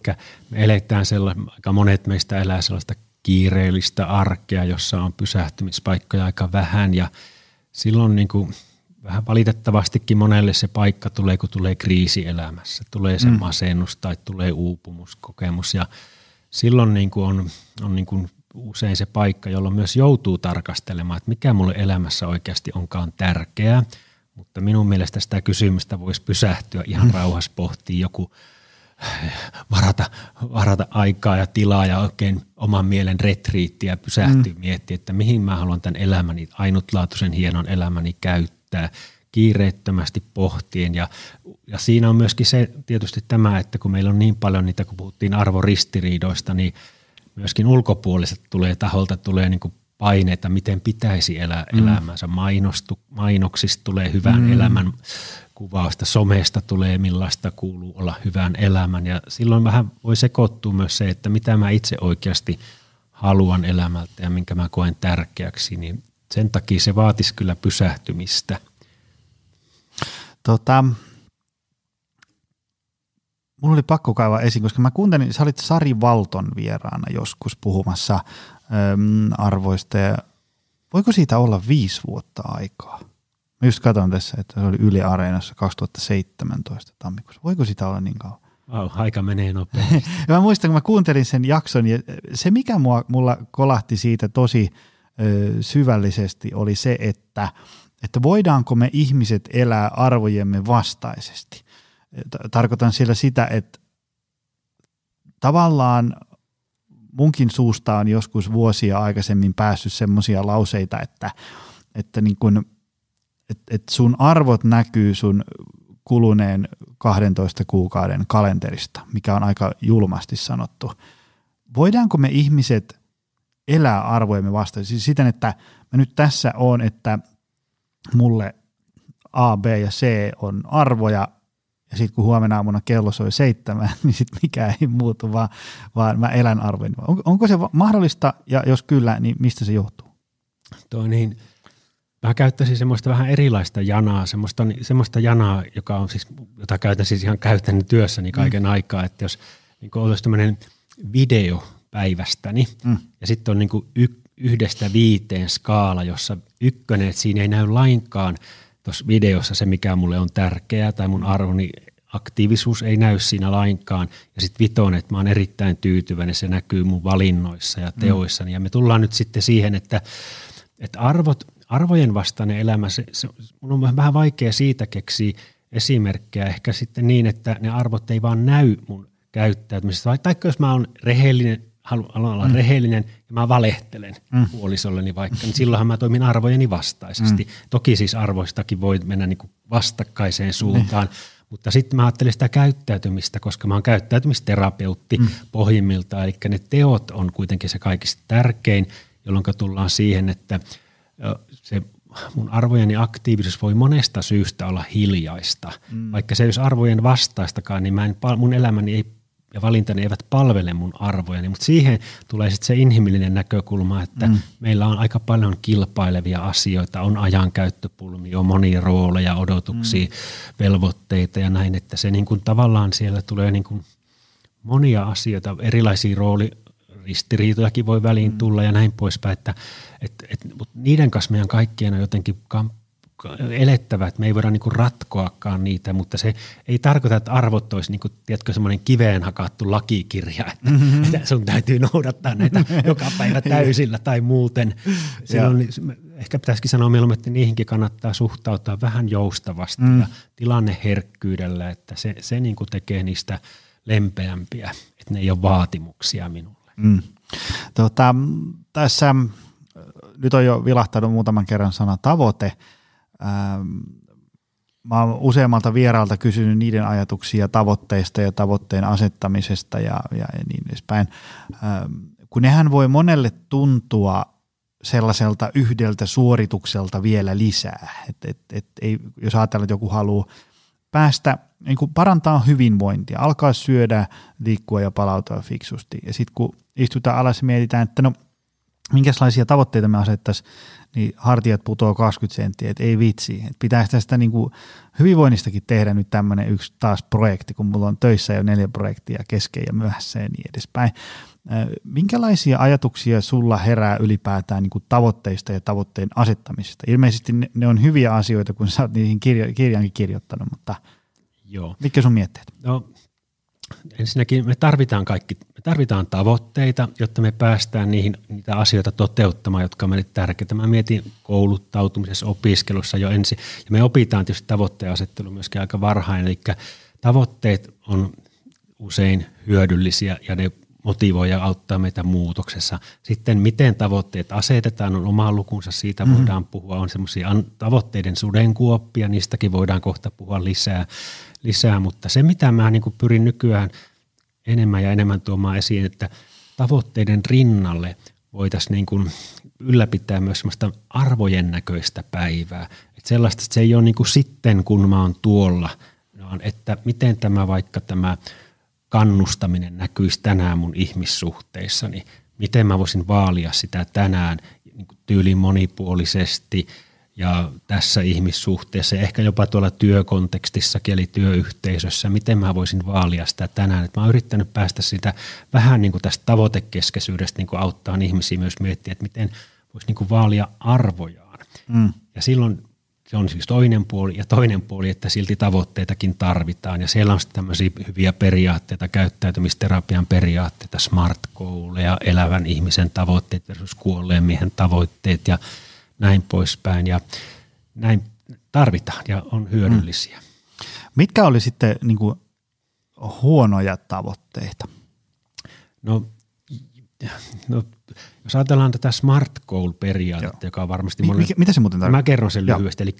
me eletään sellaista, aika monet meistä elää sellaista kiireellistä arkea, jossa on pysähtymispaikkoja aika vähän ja silloin niin kuin vähän valitettavastikin monelle se paikka tulee, kun tulee kriisi elämässä. Tulee se mm. masennus tai tulee uupumuskokemus ja silloin niin kuin on, on niin kuin usein se paikka, jolloin myös joutuu tarkastelemaan, että mikä mulle elämässä oikeasti onkaan tärkeää. Mutta minun mielestä sitä kysymystä voisi pysähtyä ihan mm. rauhassa pohtia joku varata, varata aikaa ja tilaa ja oikein oman mielen retriittiä pysähtyä mm. miettiä, että mihin mä haluan tämän elämäni, ainutlaatuisen hienon elämäni käyttää käyttää kiireettömästi pohtien. Ja, ja siinä on myöskin se tietysti tämä, että kun meillä on niin paljon niitä, kun puhuttiin arvoristiriidoista, niin myöskin ulkopuoliset tulee taholta tulee niin kuin paineita, miten pitäisi elää mm. elämänsä. Mainostu, mainoksista tulee hyvän mm. elämän kuvausta, somesta tulee millaista kuuluu olla hyvän elämän. Ja silloin vähän voi sekoittua myös se, että mitä mä itse oikeasti haluan elämältä ja minkä mä koen tärkeäksi, niin sen takia se vaatisi kyllä pysähtymistä. Tota, mulla oli pakko kaivaa esiin, koska mä kuuntelin, sä olit Sari Valton vieraana joskus puhumassa äm, arvoista ja voiko siitä olla viisi vuotta aikaa? Mä just katson tässä, että se oli Yle Areenassa 2017 tammikuussa. Voiko sitä olla niin kauan? Wow, aika menee nopeasti. mä muistan, kun mä kuuntelin sen jakson, ja se mikä mua, mulla kolahti siitä tosi ö, syvällisesti oli se, että, että voidaanko me ihmiset elää arvojemme vastaisesti. Tarkoitan sillä sitä, että tavallaan munkin suusta on joskus vuosia aikaisemmin päässyt semmoisia lauseita, että, että niin kun, et, et sun arvot näkyy sun kuluneen 12 kuukauden kalenterista, mikä on aika julmasti sanottu. Voidaanko me ihmiset elää arvojemme vastaan? Siis siten, että mä nyt tässä on, että mulle A, B ja C on arvoja, ja sitten kun huomenna aamuna kello soi seitsemän, niin sitten mikä ei muutu, vaan, vaan mä elän arvojen. On, onko se mahdollista, ja jos kyllä, niin mistä se johtuu? Tuo niin, Mä käyttäisin semmoista vähän erilaista janaa, semmoista, semmoista janaa, joka on siis, jota käytän siis ihan käytännön työssäni kaiken mm. aikaa, että jos niin olisi tämmöinen video päivästäni mm. ja sitten on niin kuin y, yhdestä viiteen skaala, jossa ykkönen, että siinä ei näy lainkaan tuossa videossa se, mikä mulle on tärkeää tai mun arvoni aktiivisuus ei näy siinä lainkaan. Ja sitten vitonen, että mä oon erittäin tyytyväinen, se näkyy mun valinnoissa ja mm. teoissani. Mm. Ja me tullaan nyt sitten siihen, että, että arvot – arvojen vastainen elämä, se, se, mun on vähän vaikea siitä keksiä esimerkkejä ehkä sitten niin, että ne arvot ei vaan näy mun käyttäytymisestä. Tai jos mä oon rehellinen, haluan olla mm. rehellinen ja mä valehtelen mm. puolisolleni vaikka, niin silloinhan mä toimin arvojeni vastaisesti. Mm. Toki siis arvoistakin voi mennä niin kuin vastakkaiseen suuntaan, mm. Mutta sitten mä ajattelen sitä käyttäytymistä, koska mä oon käyttäytymisterapeutti mm. pohjimmiltaan, eli ne teot on kuitenkin se kaikista tärkein, jolloin tullaan siihen, että – se mun arvojeni aktiivisuus voi monesta syystä olla hiljaista. Mm. Vaikka se ei olisi arvojen vastaistakaan, niin mä en, mun elämäni ei, ja valintani eivät palvele mun arvojani. Mutta siihen tulee sitten se inhimillinen näkökulma, että mm. meillä on aika paljon kilpailevia asioita, on ajankäyttöpulmia, on monia rooleja, odotuksia, mm. velvoitteita ja näin, että se niin kuin tavallaan siellä tulee niin kuin monia asioita, erilaisia rooli, ristiriitojakin voi väliin mm. tulla ja näin poispäin, että et, et, mutta niiden kanssa meidän kaikkien on jotenkin kamp- elettävä, että me ei voida niinku ratkoakaan niitä, mutta se ei tarkoita, että arvot olisi niinku, tiedätkö, semmoinen kiveen hakattu lakikirja, että, mm-hmm. että sun täytyy noudattaa näitä joka päivä täysillä tai muuten. Silloin ehkä pitäisikin sanoa mieluummin, että niihinkin kannattaa suhtautua vähän joustavasti mm. ja tilanneherkkyydellä, että se, se niinku tekee niistä lempeämpiä, että ne ei ole vaatimuksia minulle. Mm. Tota, tässä nyt on jo vilahtanut muutaman kerran sana tavoite. Ähm, mä oon useammalta vieraalta kysynyt niiden ajatuksia tavoitteista ja tavoitteen asettamisesta ja, ja niin edespäin. Ähm, kun nehän voi monelle tuntua sellaiselta yhdeltä suoritukselta vielä lisää. Et, et, et ei, jos ajatellaan, että joku haluaa päästä, niin kuin parantaa hyvinvointia, alkaa syödä, liikkua ja palautua fiksusti. Ja sitten kun istutaan alas ja mietitään, että no minkälaisia tavoitteita me asettaisiin, niin hartiat putoo 20 senttiä, että ei vitsi. Että pitäisi tästä niin kuin hyvinvoinnistakin tehdä nyt tämmöinen yksi taas projekti, kun mulla on töissä jo neljä projektia kesken ja myöhässä ja niin edespäin. Minkälaisia ajatuksia sulla herää ylipäätään niin kuin tavoitteista ja tavoitteen asettamisesta? Ilmeisesti ne, ne on hyviä asioita, kun sä oot niihin kirja, kirjankin kirjoittanut, mutta Joo. mitkä sun mietteet? No ensinnäkin me tarvitaan kaikki, tarvitaan tavoitteita, jotta me päästään niihin niitä asioita toteuttamaan, jotka on meille tärkeitä. Mä mietin kouluttautumisessa, opiskelussa jo ensin, ja me opitaan tietysti tavoitteen asettelu myöskin aika varhain, eli tavoitteet on usein hyödyllisiä ja ne motivoi ja auttaa meitä muutoksessa. Sitten miten tavoitteet asetetaan on oma lukunsa, siitä mm-hmm. voidaan puhua. On semmoisia tavoitteiden sudenkuoppia, niistäkin voidaan kohta puhua lisää lisää, mutta se mitä mä niin pyrin nykyään enemmän ja enemmän tuomaan esiin, että tavoitteiden rinnalle voitaisiin niin kuin ylläpitää myös sellaista arvojen näköistä päivää. Että sellaista, että se ei ole niin kuin sitten, kun mä oon tuolla, vaan että miten tämä vaikka tämä kannustaminen näkyisi tänään mun ihmissuhteissani, miten mä voisin vaalia sitä tänään niin tyyliin monipuolisesti ja tässä ihmissuhteessa ja ehkä jopa tuolla työkontekstissakin eli työyhteisössä, miten mä voisin vaalia sitä tänään. Et mä oon yrittänyt päästä sitä vähän niin kuin tästä tavoitekeskeisyydestä niin kuin auttaa ihmisiä myös miettiä, että miten voisi niin kuin vaalia arvojaan. Mm. Ja silloin se on siis toinen puoli ja toinen puoli, että silti tavoitteitakin tarvitaan. Ja siellä on sitten tämmöisiä hyviä periaatteita, käyttäytymisterapian periaatteita, smart goaleja, elävän ihmisen tavoitteet versus kuolleen miehen tavoitteet ja näin poispäin. Ja näin tarvitaan ja on hyödyllisiä. Mm. Mitkä oli sitten niin kuin, huonoja tavoitteita? No, no jos ajatellaan tätä smart goal-periaatetta, joka on varmasti... Mi- mikä, mitä se muuten tarkoittaa? Mä kerron sen lyhyesti. Eli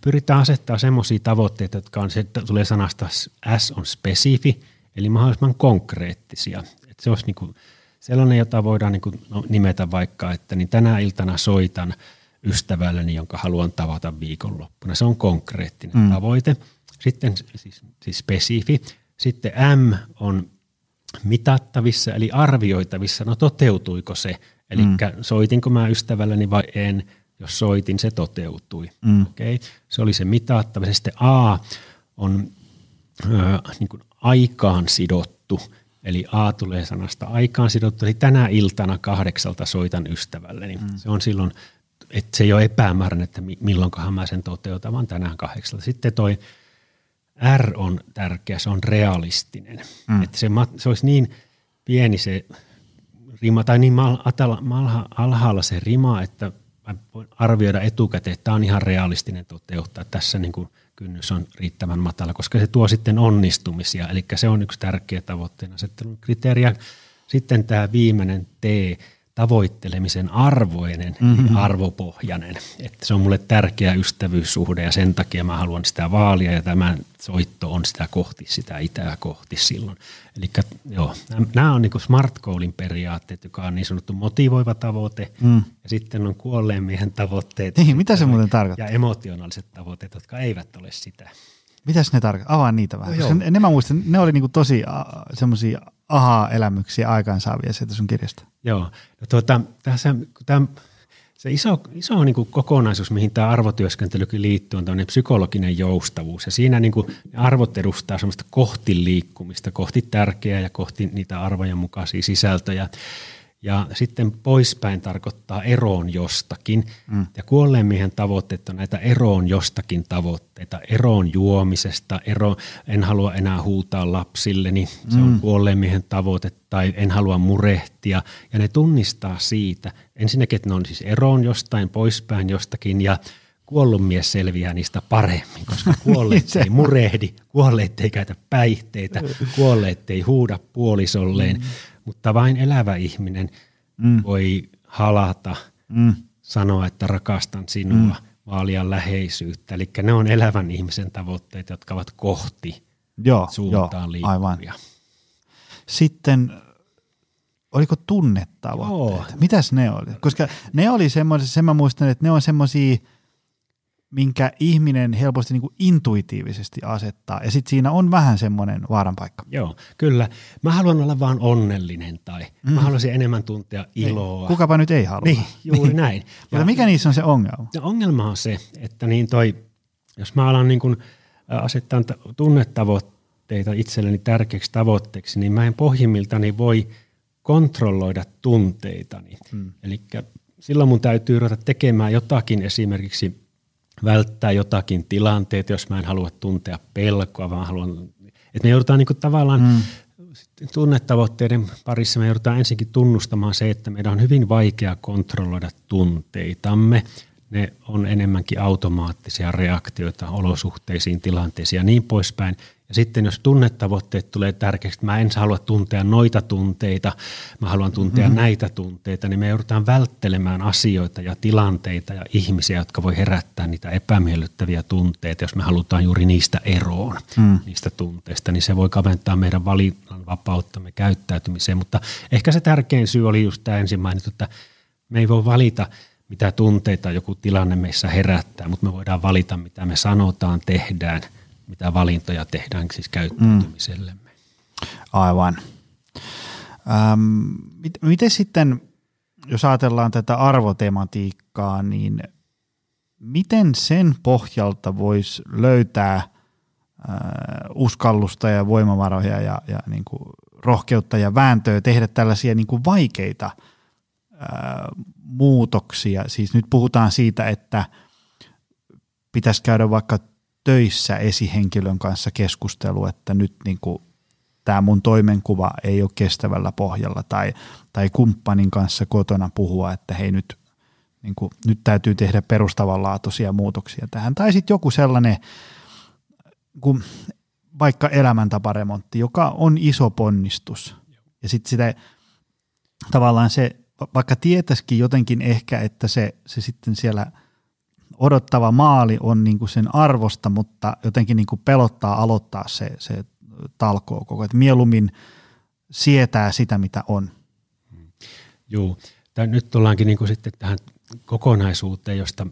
pyritään asettaa semmoisia tavoitteita, jotka on se, että tulee sanasta S on spesifi, eli mahdollisimman konkreettisia. Että se olisi niin kuin sellainen, jota voidaan niin kuin no, nimetä vaikka, että niin tänä iltana soitan ystävälleni, jonka haluan tavata viikonloppuna. Se on konkreettinen mm. tavoite. Sitten siis, siis spesifi. Sitten M on mitattavissa eli arvioitavissa, no toteutuiko se, eli mm. soitinko mä ystävälläni vai en, jos soitin, se toteutui. Mm. Okay. Se oli se mitattavissa. Sitten A on ö, niin kuin aikaan sidottu, eli A tulee sanasta aikaan sidottu, eli tänä iltana kahdeksalta soitan ystävälleni. Mm. Se on silloin, että se ei ole epämääräinen, että milloinkohan mä sen toteutan, vaan tänään kahdeksalta. Sitten toi R on tärkeä, se on realistinen. Mm. Että se, se olisi niin pieni se rima, tai niin mal, atala, malha, alhaalla se rima, että voin arvioida etukäteen, että tämä on ihan realistinen toteuttaa. Tässä niin kuin kynnys on riittävän matala, koska se tuo sitten onnistumisia. Eli se on yksi tärkeä tavoitteen asettelun kriteeri. Sitten tämä viimeinen T, tavoittelemisen arvoinen, mm-hmm. arvopohjainen. Että se on mulle tärkeä ystävyyssuhde ja sen takia mä haluan sitä vaalia ja tämä soitto on sitä kohti, sitä itää kohti silloin. Eli joo, nämä on niin smart goalin periaatteet, joka on niin sanottu motivoiva tavoite mm. ja sitten on kuolleen miehen tavoitteet. Niin, mitä se muuten tarkoittaa? Ja emotionaaliset tavoitteet, jotka eivät ole sitä. Mitäs ne tarkoittaa? Avaa niitä vähän. No, ne, ne mä muistan, ne oli niinku tosi semmoisia aha-elämyksiä aikaansaavia sieltä sun kirjasta. Joo. No, tuota, tässä, tämä, se iso, iso niin kuin kokonaisuus, mihin tämä arvotyöskentelykin liittyy, on tämmöinen psykologinen joustavuus. Ja siinä niin kuin arvot edustaa semmoista kohti liikkumista, kohti tärkeää ja kohti niitä arvojen mukaisia sisältöjä. Ja sitten poispäin tarkoittaa eroon jostakin. Mm. Ja kuolleen miehen tavoitteet on näitä eroon jostakin tavoitteita. Eroon juomisesta, ero, en halua enää huutaa lapsilleni, se mm. on kuolleen miehen tavoite, tai en halua murehtia. Ja ne tunnistaa siitä, ensinnäkin, että ne on siis eroon jostain, poispäin jostakin, ja kuollut mies selviää niistä paremmin, koska kuolleet ei murehdi, kuolleet ei käytä päihteitä, kuolleet ei huuda puolisolleen. Mm mutta vain elävä ihminen mm. voi halata, mm. sanoa, että rakastan sinua, mm. vaalia läheisyyttä. Eli ne on elävän ihmisen tavoitteet, jotka ovat kohti joo, suuntaan joo, aivan. Sitten oliko tunnetavoitteet? Joo. Mitäs ne oli? Koska ne oli semmoisia, sen mä muistan, että ne on semmoisia – minkä ihminen helposti niin kuin intuitiivisesti asettaa. Ja sitten siinä on vähän semmoinen vaaran paikka. Joo, kyllä. Mä haluan olla vaan onnellinen tai mm. mä haluaisin enemmän tuntea niin. iloa. Niin. Kukapa nyt ei halua. Niin, juuri niin. näin. Mutta mikä niissä on se ongelma? Ja ongelma on se, että niin toi, jos mä alan niin kuin asettaa tunnetavoitteita itselleni tärkeäksi tavoitteeksi, niin mä en pohjimmiltani voi kontrolloida tunteitani. Mm. Eli silloin mun täytyy ruveta tekemään jotakin esimerkiksi välttää jotakin tilanteita, jos mä en halua tuntea pelkoa, vaan haluan, että me joudutaan niin tavallaan mm. tunnetavoitteiden parissa, me joudutaan ensinkin tunnustamaan se, että meidän on hyvin vaikea kontrolloida tunteitamme. Ne on enemmänkin automaattisia reaktioita olosuhteisiin, tilanteisiin ja niin poispäin. Ja sitten jos tunnetavoitteet tulee tärkeäksi, mä en halua tuntea noita tunteita, mä haluan tuntea mm. näitä tunteita, niin me joudutaan välttelemään asioita ja tilanteita ja ihmisiä, jotka voi herättää niitä epämiellyttäviä tunteita, jos me halutaan juuri niistä eroon, mm. niistä tunteista, niin se voi kaventaa meidän valinnan vapauttamme käyttäytymiseen. Mutta ehkä se tärkein syy oli just tämä ensin mainittu, että me ei voi valita, mitä tunteita joku tilanne meissä herättää, mutta me voidaan valita, mitä me sanotaan, tehdään, mitä valintoja tehdään siis käyttäytymisellemme. Mm. Aivan. Ähm, mit, miten sitten, jos ajatellaan tätä arvotematiikkaa, niin miten sen pohjalta voisi löytää äh, uskallusta ja voimavaroja ja, ja niin kuin rohkeutta ja vääntöä tehdä tällaisia niin kuin vaikeita – muutoksia. Siis nyt puhutaan siitä, että pitäisi käydä vaikka töissä esihenkilön kanssa keskustelu, että nyt niin kuin tämä mun toimenkuva ei ole kestävällä pohjalla tai, tai kumppanin kanssa kotona puhua, että hei nyt, niin kuin, nyt täytyy tehdä perustavanlaatuisia muutoksia tähän. Tai sitten joku sellainen, kun vaikka elämäntaparemontti, joka on iso ponnistus ja sitten sitä tavallaan se vaikka tietäisikin jotenkin ehkä, että se, se sitten siellä odottava maali on niin kuin sen arvosta, mutta jotenkin niin kuin pelottaa aloittaa se, se talkoo koko ajan. Mieluummin sietää sitä, mitä on. Joo, Tää, nyt tullaankin niin kuin sitten tähän kokonaisuuteen, josta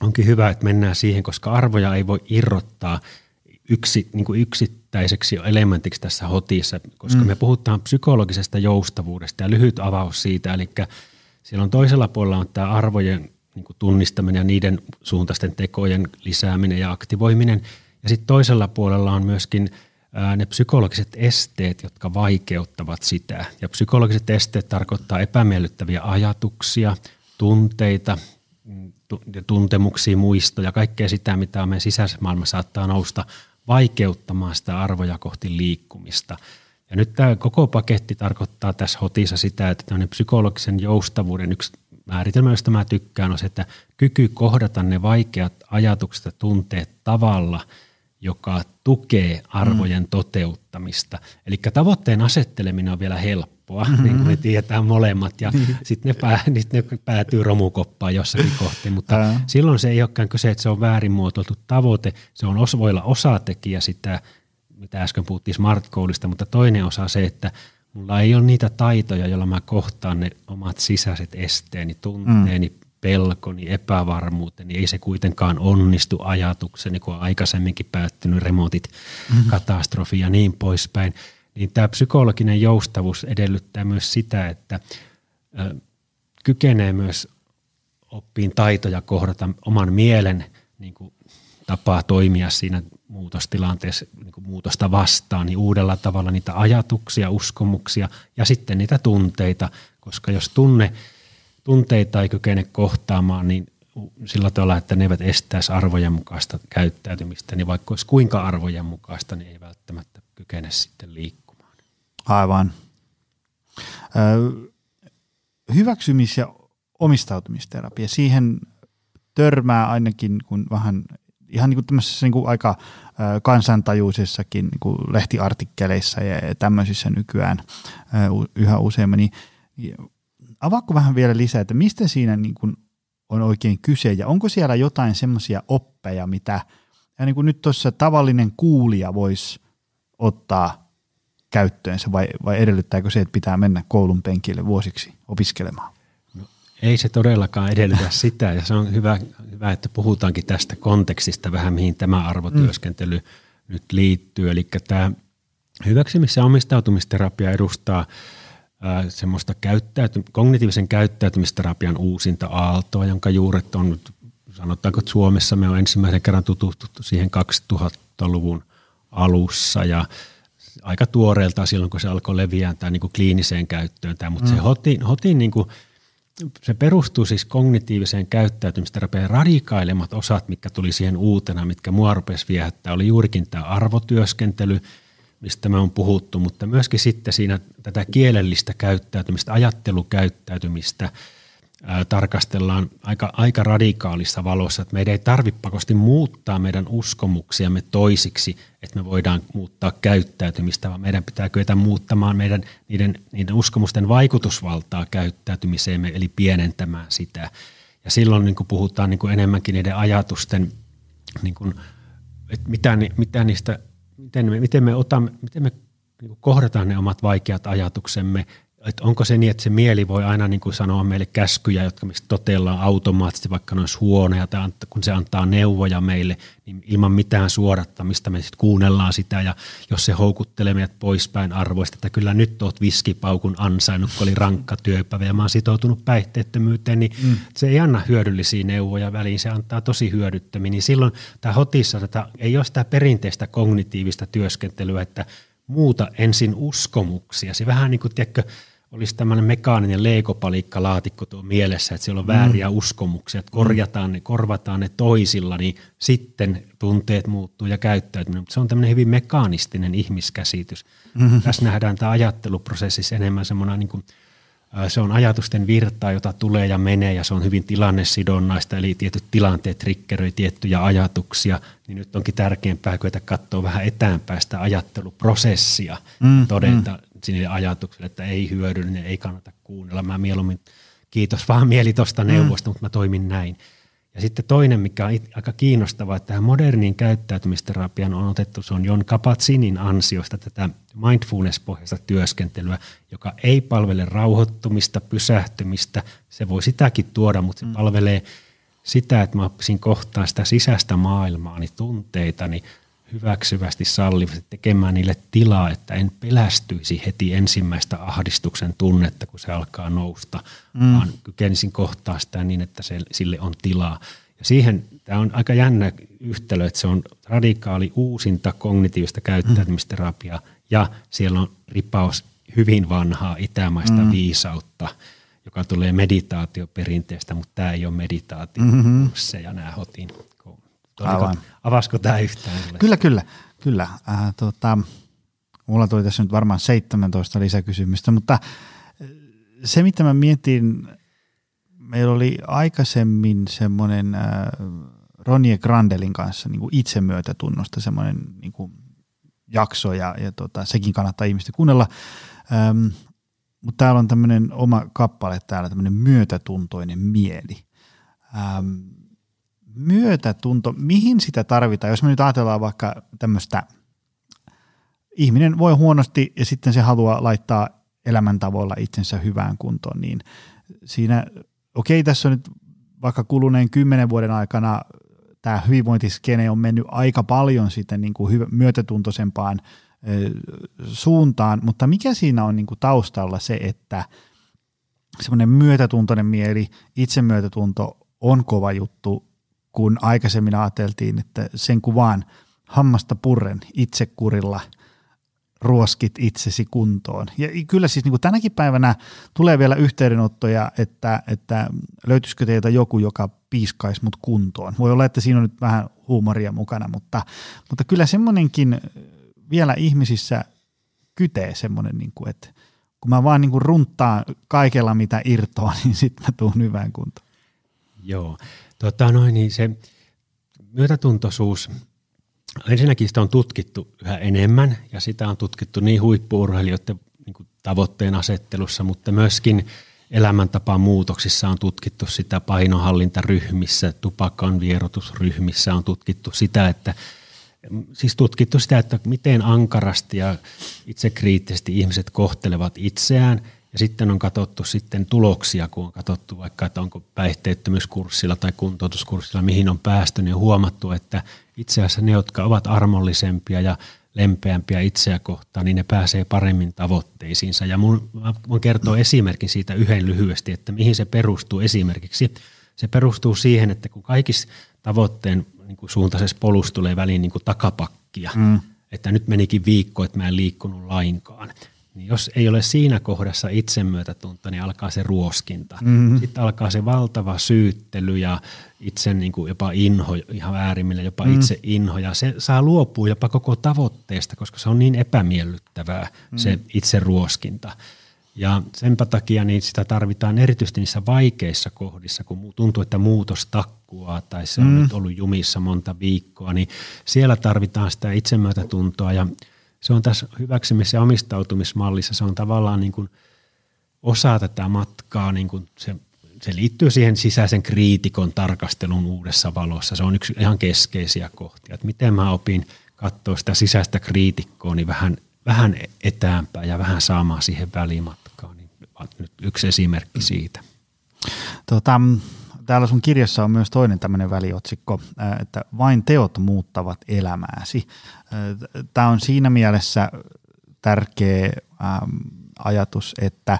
onkin hyvä, että mennään siihen, koska arvoja ei voi irrottaa yksi, niin kuin yksittäiseksi elementiksi tässä hotissa, koska mm. me puhutaan psykologisesta joustavuudesta ja lyhyt avaus siitä, eli siellä on toisella puolella on tämä arvojen niin kuin tunnistaminen ja niiden suuntaisten tekojen lisääminen ja aktivoiminen, ja sitten toisella puolella on myöskin ne psykologiset esteet, jotka vaikeuttavat sitä. Ja psykologiset esteet tarkoittaa epämiellyttäviä ajatuksia, tunteita, mm, tuntemuksia, muistoja, kaikkea sitä, mitä meidän sisäisessä maailmassa saattaa nousta vaikeuttamaan sitä arvoja kohti liikkumista. Ja nyt tämä koko paketti tarkoittaa tässä hotissa sitä, että tämmöinen psykologisen joustavuuden yksi määritelmä, josta mä tykkään, on se, että kyky kohdata ne vaikeat ajatukset ja tunteet tavalla, joka tukee arvojen mm. toteuttamista. Eli tavoitteen asetteleminen on vielä helppo helppoa, mm-hmm. niin kuin me tiedetään molemmat, ja niin. sitten ne, pää, ne päätyy romukoppaan jossakin kohti, mutta Ää. silloin se ei olekaan kyse, että se on väärin muotoiltu tavoite, se on os, voi olla osatekijä sitä, mitä äsken puhuttiin smart goalista, mutta toinen osa se, että mulla ei ole niitä taitoja, joilla mä kohtaan ne omat sisäiset esteeni, tunteeni, mm. pelkoni, epävarmuuteni, ei se kuitenkaan onnistu ajatukseni, kun on aikaisemminkin päättynyt remontit, mm-hmm. katastrofi ja niin poispäin niin tämä psykologinen joustavuus edellyttää myös sitä, että kykenee myös oppiin taitoja kohdata oman mielen niin kuin, tapaa toimia siinä muutostilanteessa niin kuin muutosta vastaan, niin uudella tavalla niitä ajatuksia, uskomuksia ja sitten niitä tunteita, koska jos tunne, tunteita ei kykene kohtaamaan, niin sillä tavalla, että ne eivät estäisi arvojen mukaista käyttäytymistä, niin vaikka olisi kuinka arvojen mukaista, niin ei välttämättä kykene sitten liikkumaan. Aivan. hyväksymis- ja omistautumisterapia, siihen törmää ainakin kun vähän ihan niin kuin tämmöisessä niin kuin aika kansantajuisissakin niin kuin lehtiartikkeleissa ja tämmöisissä nykyään yhä useammin, niin, niin avaako vähän vielä lisää, että mistä siinä niin kuin on oikein kyse ja onko siellä jotain semmoisia oppeja, mitä ja niin kuin nyt tuossa tavallinen kuulija voisi ottaa käyttöönsä vai, vai edellyttääkö se, että pitää mennä koulun penkille vuosiksi opiskelemaan? Ei se todellakaan edellytä sitä ja se on hyvä, hyvä, että puhutaankin tästä kontekstista vähän, mihin tämä arvotyöskentely mm. nyt liittyy. Eli tämä hyväksymis- ja omistautumisterapia edustaa semmoista käyttäyty- kognitiivisen käyttäytymisterapian uusinta aaltoa, jonka juuret on, sanotaanko, että Suomessa me on ensimmäisen kerran tutustuttu siihen 2000-luvun alussa ja aika tuoreelta silloin, kun se alkoi leviää niin kuin kliiniseen käyttöön. Tämä, mutta mm. se hotin, hotin niin kuin, se perustuu siis kognitiiviseen käyttäytymisterapiaan. Radikailemmat osat, mitkä tuli siihen uutena, mitkä mua rupesi viehättää, oli juurikin tämä arvotyöskentely, mistä me on puhuttu, mutta myöskin sitten siinä tätä kielellistä käyttäytymistä, ajattelukäyttäytymistä, tarkastellaan aika, aika radikaalissa valossa, että meidän ei tarvitse pakosti muuttaa meidän uskomuksiamme toisiksi, että me voidaan muuttaa käyttäytymistä, vaan meidän pitää kyetä muuttamaan meidän niiden, niiden uskomusten vaikutusvaltaa käyttäytymiseemme, eli pienentämään sitä. Ja silloin niin kuin puhutaan niin kuin enemmänkin niiden ajatusten, niin kuin, että mitä, mitä niistä, miten me, miten me, otamme, miten me niin kohdataan ne omat vaikeat ajatuksemme että onko se niin, että se mieli voi aina niin kuin sanoa meille käskyjä, jotka mistä totellaan automaattisesti, vaikka ne olisi huoneja, tai kun se antaa neuvoja meille, niin ilman mitään suodattamista me sitten kuunnellaan sitä, ja jos se houkuttelee meidät poispäin arvoista, että kyllä nyt oot viskipaukun ansainnut, kun oli rankka työpäivä, ja mä oon sitoutunut päihteettömyyteen, niin mm. se ei anna hyödyllisiä neuvoja väliin, se antaa tosi hyödyttömiä, niin silloin tämä hotissa tätä, ei ole sitä perinteistä kognitiivista työskentelyä, että muuta ensin uskomuksia. Se vähän niin kuin, tiedätkö, olisi tämmöinen mekaaninen leikopalikkalaatikko tuo mielessä, että siellä on vääriä mm. uskomuksia, että korjataan ne, korvataan ne toisilla, niin sitten tunteet muuttuu ja käyttäytyminen. Mutta se on tämmöinen hyvin mekaanistinen ihmiskäsitys. Mm-hmm. Tässä nähdään tämä ajatteluprosessissa enemmän semmoinen niin kuin, se on ajatusten virtaa, jota tulee ja menee ja se on hyvin tilannesidonnaista, eli tietyt tilanteet triggeröi tiettyjä ajatuksia, niin nyt onkin tärkeämpää kyetä katsoa vähän eteenpäin sitä ajatteluprosessia mm, todeta mm. Sinne ajatukselle, että ei hyödyllinen, ei kannata kuunnella. Mä mieluummin kiitos vaan mieli tuosta neuvosta, mm. mutta mä toimin näin. Ja sitten toinen, mikä on aika kiinnostavaa, että tähän moderniin käyttäytymisterapian on otettu, se on Jon Kapatsinin ansiosta tätä mindfulness-pohjaista työskentelyä, joka ei palvele rauhoittumista, pysähtymistä. Se voi sitäkin tuoda, mutta se mm. palvelee sitä, että mä oppisin kohtaan sitä sisäistä maailmaani, tunteitani hyväksyvästi, sallivasti, tekemään niille tilaa, että en pelästyisi heti ensimmäistä ahdistuksen tunnetta, kun se alkaa nousta, mm. vaan kykenisin kohtaa sitä niin, että se, sille on tilaa. Ja siihen tämä on aika jännä yhtälö, että se on radikaali uusinta kognitiivista käyttäytymisterapiaa mm. ja siellä on ripaus hyvin vanhaa itämaista mm. viisautta, joka tulee meditaatioperinteestä, mutta tämä ei ole meditaatio, mm-hmm. se ja nämä hotin Aivan. Avasko tämä yhtään? Kyllä, kyllä. kyllä. Äh, tota, mulla tuli tässä nyt varmaan 17 lisäkysymystä, mutta äh, se mitä mä mietin, meillä oli aikaisemmin semmoinen äh, Ronnie Grandelin kanssa niin kuin itsemyötätunnosta semmoinen niin kuin jakso ja, ja tota, sekin kannattaa ihmistä kuunnella. Ähm, mutta täällä on tämmöinen oma kappale täällä, tämmöinen myötätuntoinen mieli. Ähm, myötätunto, mihin sitä tarvitaan? Jos me nyt ajatellaan vaikka tämmöistä, ihminen voi huonosti ja sitten se haluaa laittaa elämäntavoilla itsensä hyvään kuntoon, niin siinä, okei tässä on nyt vaikka kuluneen kymmenen vuoden aikana tämä hyvinvointiskene on mennyt aika paljon sitten niin kuin myötätuntoisempaan suuntaan, mutta mikä siinä on niin kuin taustalla se, että semmoinen myötätuntoinen mieli, itsemyötätunto on kova juttu kun aikaisemmin ajateltiin, että sen kuvaan hammasta purren itsekurilla ruoskit itsesi kuntoon. Ja kyllä siis niin kuin tänäkin päivänä tulee vielä yhteydenottoja, että, että löytyisikö teiltä joku, joka piiskaisi mut kuntoon. Voi olla, että siinä on nyt vähän huumoria mukana, mutta, mutta kyllä semmoinenkin vielä ihmisissä kytee semmoinen, niin kuin, että kun mä vaan niin kuin runttaan kaikella mitä irtoa, niin sitten mä tuun hyvään kuntoon. Joo, Tota noin, niin se myötätuntoisuus, ensinnäkin sitä on tutkittu yhä enemmän ja sitä on tutkittu niin huippuurheilijoiden niin tavoitteen asettelussa, mutta myöskin elämäntapaan muutoksissa on tutkittu sitä painohallintaryhmissä, tupakan vierotusryhmissä on tutkittu sitä, että siis tutkittu sitä, että miten ankarasti ja itsekriittisesti ihmiset kohtelevat itseään – ja sitten on katsottu sitten tuloksia, kun on katsottu vaikka, että onko päihteettömyyskurssilla tai kuntoutuskurssilla, mihin on päästy, niin on huomattu, että itse asiassa ne, jotka ovat armollisempia ja lempeämpiä itseä kohtaan, niin ne pääsee paremmin tavoitteisiinsa. Ja mun, mä voin kertoa esimerkin siitä yhden lyhyesti, että mihin se perustuu esimerkiksi. Se perustuu siihen, että kun kaikissa tavoitteen niin kuin suuntaisessa polussa tulee väliin niin kuin takapakkia, mm. että nyt menikin viikko, että mä en liikkunut lainkaan – niin jos ei ole siinä kohdassa itsemyötätunto, niin alkaa se ruoskinta. Mm-hmm. Sitten alkaa se valtava syyttely ja itse niin kuin jopa inho, ihan äärimmille jopa mm. itse inho. Ja se saa luopua jopa koko tavoitteesta, koska se on niin epämiellyttävää mm. se itse ruoskinta. Ja senpä takia niin sitä tarvitaan erityisesti niissä vaikeissa kohdissa, kun tuntuu, että muutos takkuaa tai se on mm. nyt ollut jumissa monta viikkoa, niin siellä tarvitaan sitä itsemyötätuntoa ja se on tässä hyväksymis- ja omistautumismallissa, se on tavallaan niin kuin osa tätä matkaa, niin kuin se, se liittyy siihen sisäisen kriitikon tarkastelun uudessa valossa. Se on yksi ihan keskeisiä kohtia, että miten mä opin katsoa sitä sisäistä kriitikkoa niin vähän, vähän etäämpää ja vähän saamaan siihen välimatkaan. Niin nyt yksi esimerkki siitä. Tota, täällä sun kirjassa on myös toinen tämmöinen väliotsikko, että vain teot muuttavat elämääsi. Tämä on siinä mielessä tärkeä ajatus, että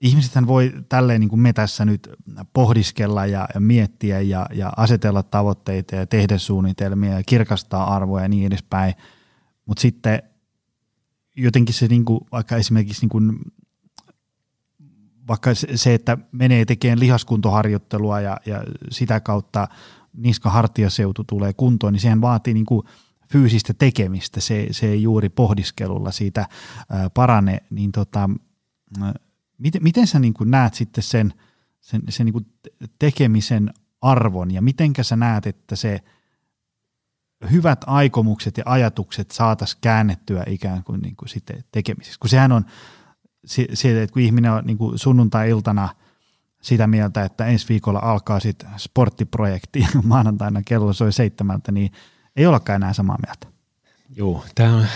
ihmisethän voi tälleen niin kuin me tässä nyt pohdiskella ja, miettiä ja, ja asetella tavoitteita ja tehdä suunnitelmia ja kirkastaa arvoja ja niin edespäin, mutta sitten jotenkin se niin kuin, vaikka esimerkiksi niin kuin, vaikka se, että menee tekemään lihaskuntoharjoittelua ja, ja sitä kautta niska-hartiaseutu tulee kuntoon, niin sehän vaatii niin kuin fyysistä tekemistä, se, se ei juuri pohdiskelulla siitä ää, parane, niin tota, miten, miten sä niin kuin näet sitten sen, sen, sen niin kuin tekemisen arvon ja mitenkä sä näet, että se hyvät aikomukset ja ajatukset saataisiin käännettyä ikään kuin, niin kuin sitten tekemisessä, kun sehän on se, että kun ihminen on niin kuin sunnuntai-iltana sitä mieltä, että ensi viikolla alkaa sitten sporttiprojekti maanantaina kello soi seitsemältä, niin ei olekaan enää samaa mieltä. Joo, tämä on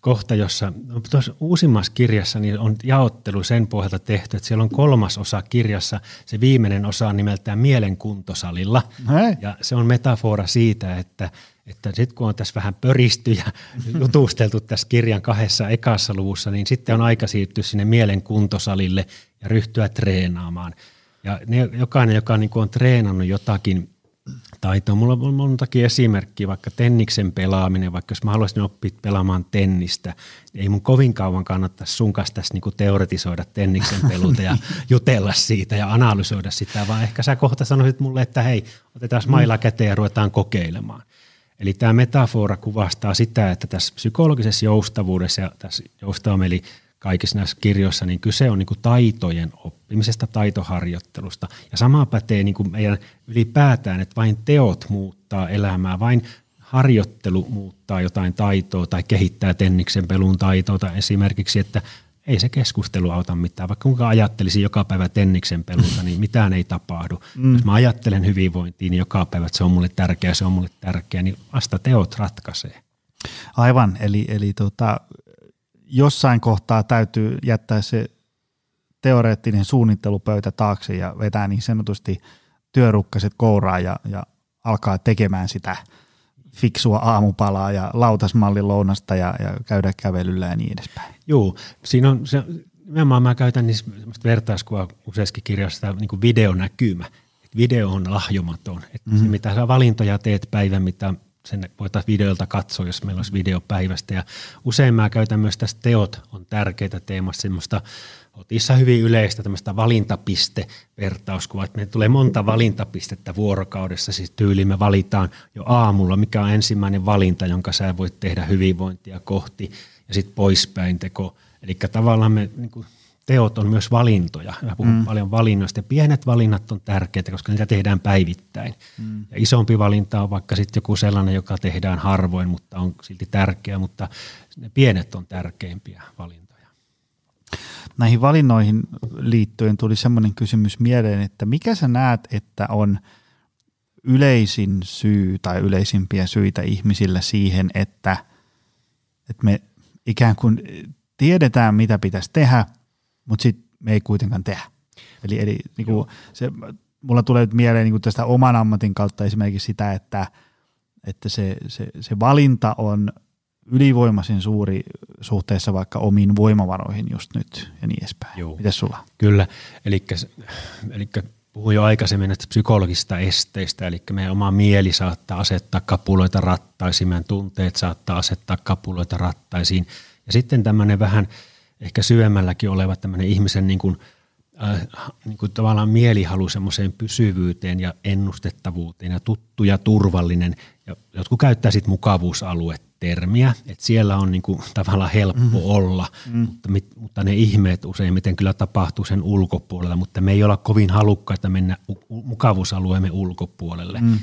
kohta, jossa no, tuossa uusimmassa kirjassa niin on jaottelu sen pohjalta tehty, että siellä on kolmas osa kirjassa, se viimeinen osa on nimeltään mielenkuntosalilla. Hei. Ja se on metafora siitä, että, että sitten kun on tässä vähän pöristy ja jutusteltu tässä kirjan kahdessa ekassa luvussa, niin sitten on aika siirtyä sinne mielenkuntosalille ja ryhtyä treenaamaan. Ja ne, jokainen, joka niin on treenannut jotakin taitoa. Mulla on montakin esimerkkiä, vaikka tenniksen pelaaminen, vaikka jos mä haluaisin oppia pelaamaan tennistä, niin ei mun kovin kauan kannattaisi sun kanssa tässä niinku teoretisoida tenniksen peluta ja jutella siitä ja analysoida sitä, vaan ehkä sä kohta sanoisit mulle, että hei, otetaan mailla käteen ja ruvetaan kokeilemaan. Eli tämä metafora kuvastaa sitä, että tässä psykologisessa joustavuudessa ja tässä joustavameli kaikissa näissä kirjoissa, niin kyse on niin kuin taitojen oppimisesta, taitoharjoittelusta. Ja sama pätee niin kuin meidän ylipäätään, että vain teot muuttaa elämää, vain harjoittelu muuttaa jotain taitoa tai kehittää tenniksen pelun taitoa tai esimerkiksi, että ei se keskustelu auta mitään. Vaikka kuinka ajattelisin joka päivä tenniksen pelulta, niin mitään ei tapahdu. Mm. Jos mä ajattelen hyvinvointiin niin joka päivä, että se on mulle tärkeä, se on mulle tärkeä, niin vasta teot ratkaisee. Aivan, eli, eli tota, jossain kohtaa täytyy jättää se teoreettinen suunnittelupöytä taakse ja vetää niin sanotusti työrukkaset kouraan ja, ja alkaa tekemään sitä fiksua aamupalaa ja lautasmallin lounasta ja, ja käydä kävelyllä ja niin edespäin. Joo, siinä on se, nimenomaan mä käytän niin vertauskuvaa useassakin kirjassa niin kuin videonäkymä. Video on lahjomaton. Että mm-hmm. se, mitä sä valintoja teet päivän, mitä sen voitaisiin videolta katsoa, jos meillä olisi videopäivästä. Ja usein mä käytän myös tästä teot on tärkeitä teemassa semmoista otissa hyvin yleistä tämmöistä valintapiste-vertauskuvaa, että meille tulee monta valintapistettä vuorokaudessa, siis tyyli me valitaan jo aamulla, mikä on ensimmäinen valinta, jonka sä voit tehdä hyvinvointia kohti, ja sitten poispäin teko. Eli tavallaan me niin kuin teot on myös valintoja. Mä puhun mm. paljon valinnoista. Ja pienet valinnat on tärkeitä, koska niitä tehdään päivittäin. Mm. Ja isompi valinta on vaikka sitten joku sellainen, joka tehdään harvoin, mutta on silti tärkeä, mutta ne pienet on tärkeimpiä valintoja. Näihin valinnoihin liittyen tuli semmoinen kysymys mieleen, että mikä sä näet, että on yleisin syy tai yleisimpiä syitä ihmisillä siihen, että, että me ikään kuin tiedetään, mitä pitäisi tehdä – mutta sitten me ei kuitenkaan tehdä. Eli, eli niin kuin se, mulla tulee nyt mieleen niin kuin tästä oman ammatin kautta esimerkiksi sitä, että, että se, se, se valinta on ylivoimaisen suuri suhteessa vaikka omiin voimavaroihin just nyt ja niin edespäin. Joo. Mites sulla? Kyllä, eli, eli puhuin jo aikaisemmin näistä psykologisista esteistä, eli meidän oma mieli saattaa asettaa kapuloita rattaisiin, meidän tunteet saattaa asettaa kapuloita rattaisiin. Ja sitten tämmöinen vähän – ehkä syvemmälläkin oleva tämmöinen ihmisen niin kuin, äh, niin kuin tavallaan mielihalu semmoiseen pysyvyyteen ja ennustettavuuteen ja tuttu ja turvallinen. Ja jotkut käyttää sitten mukavuusaluetta termiä, että siellä on niin kuin tavallaan helppo mm. olla, mm. Mutta, mutta ne ihmeet useimmiten kyllä tapahtuu sen ulkopuolella, mutta me ei olla kovin halukkaita mennä mukavuusalueemme ulkopuolelle. Mm.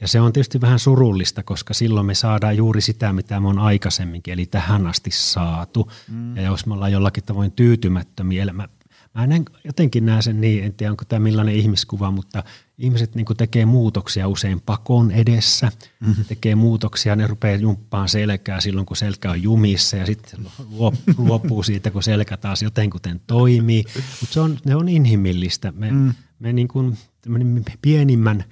Ja se on tietysti vähän surullista, koska silloin me saadaan juuri sitä, mitä me on aikaisemminkin, eli tähän asti saatu. Mm. Ja jos me ollaan jollakin tavoin tyytymättömiä, mä, mä näen, jotenkin näen sen niin, en tiedä onko tämä millainen ihmiskuva, mutta ihmiset niin tekee muutoksia usein pakon edessä, mm-hmm. tekee muutoksia, ne rupeaa jumppaan selkää silloin, kun selkä on jumissa ja sitten luopuu siitä, kun selkä taas jotenkuten toimii. Mutta se on, ne on inhimillistä. Me, mm. me niin kuin, pienimmän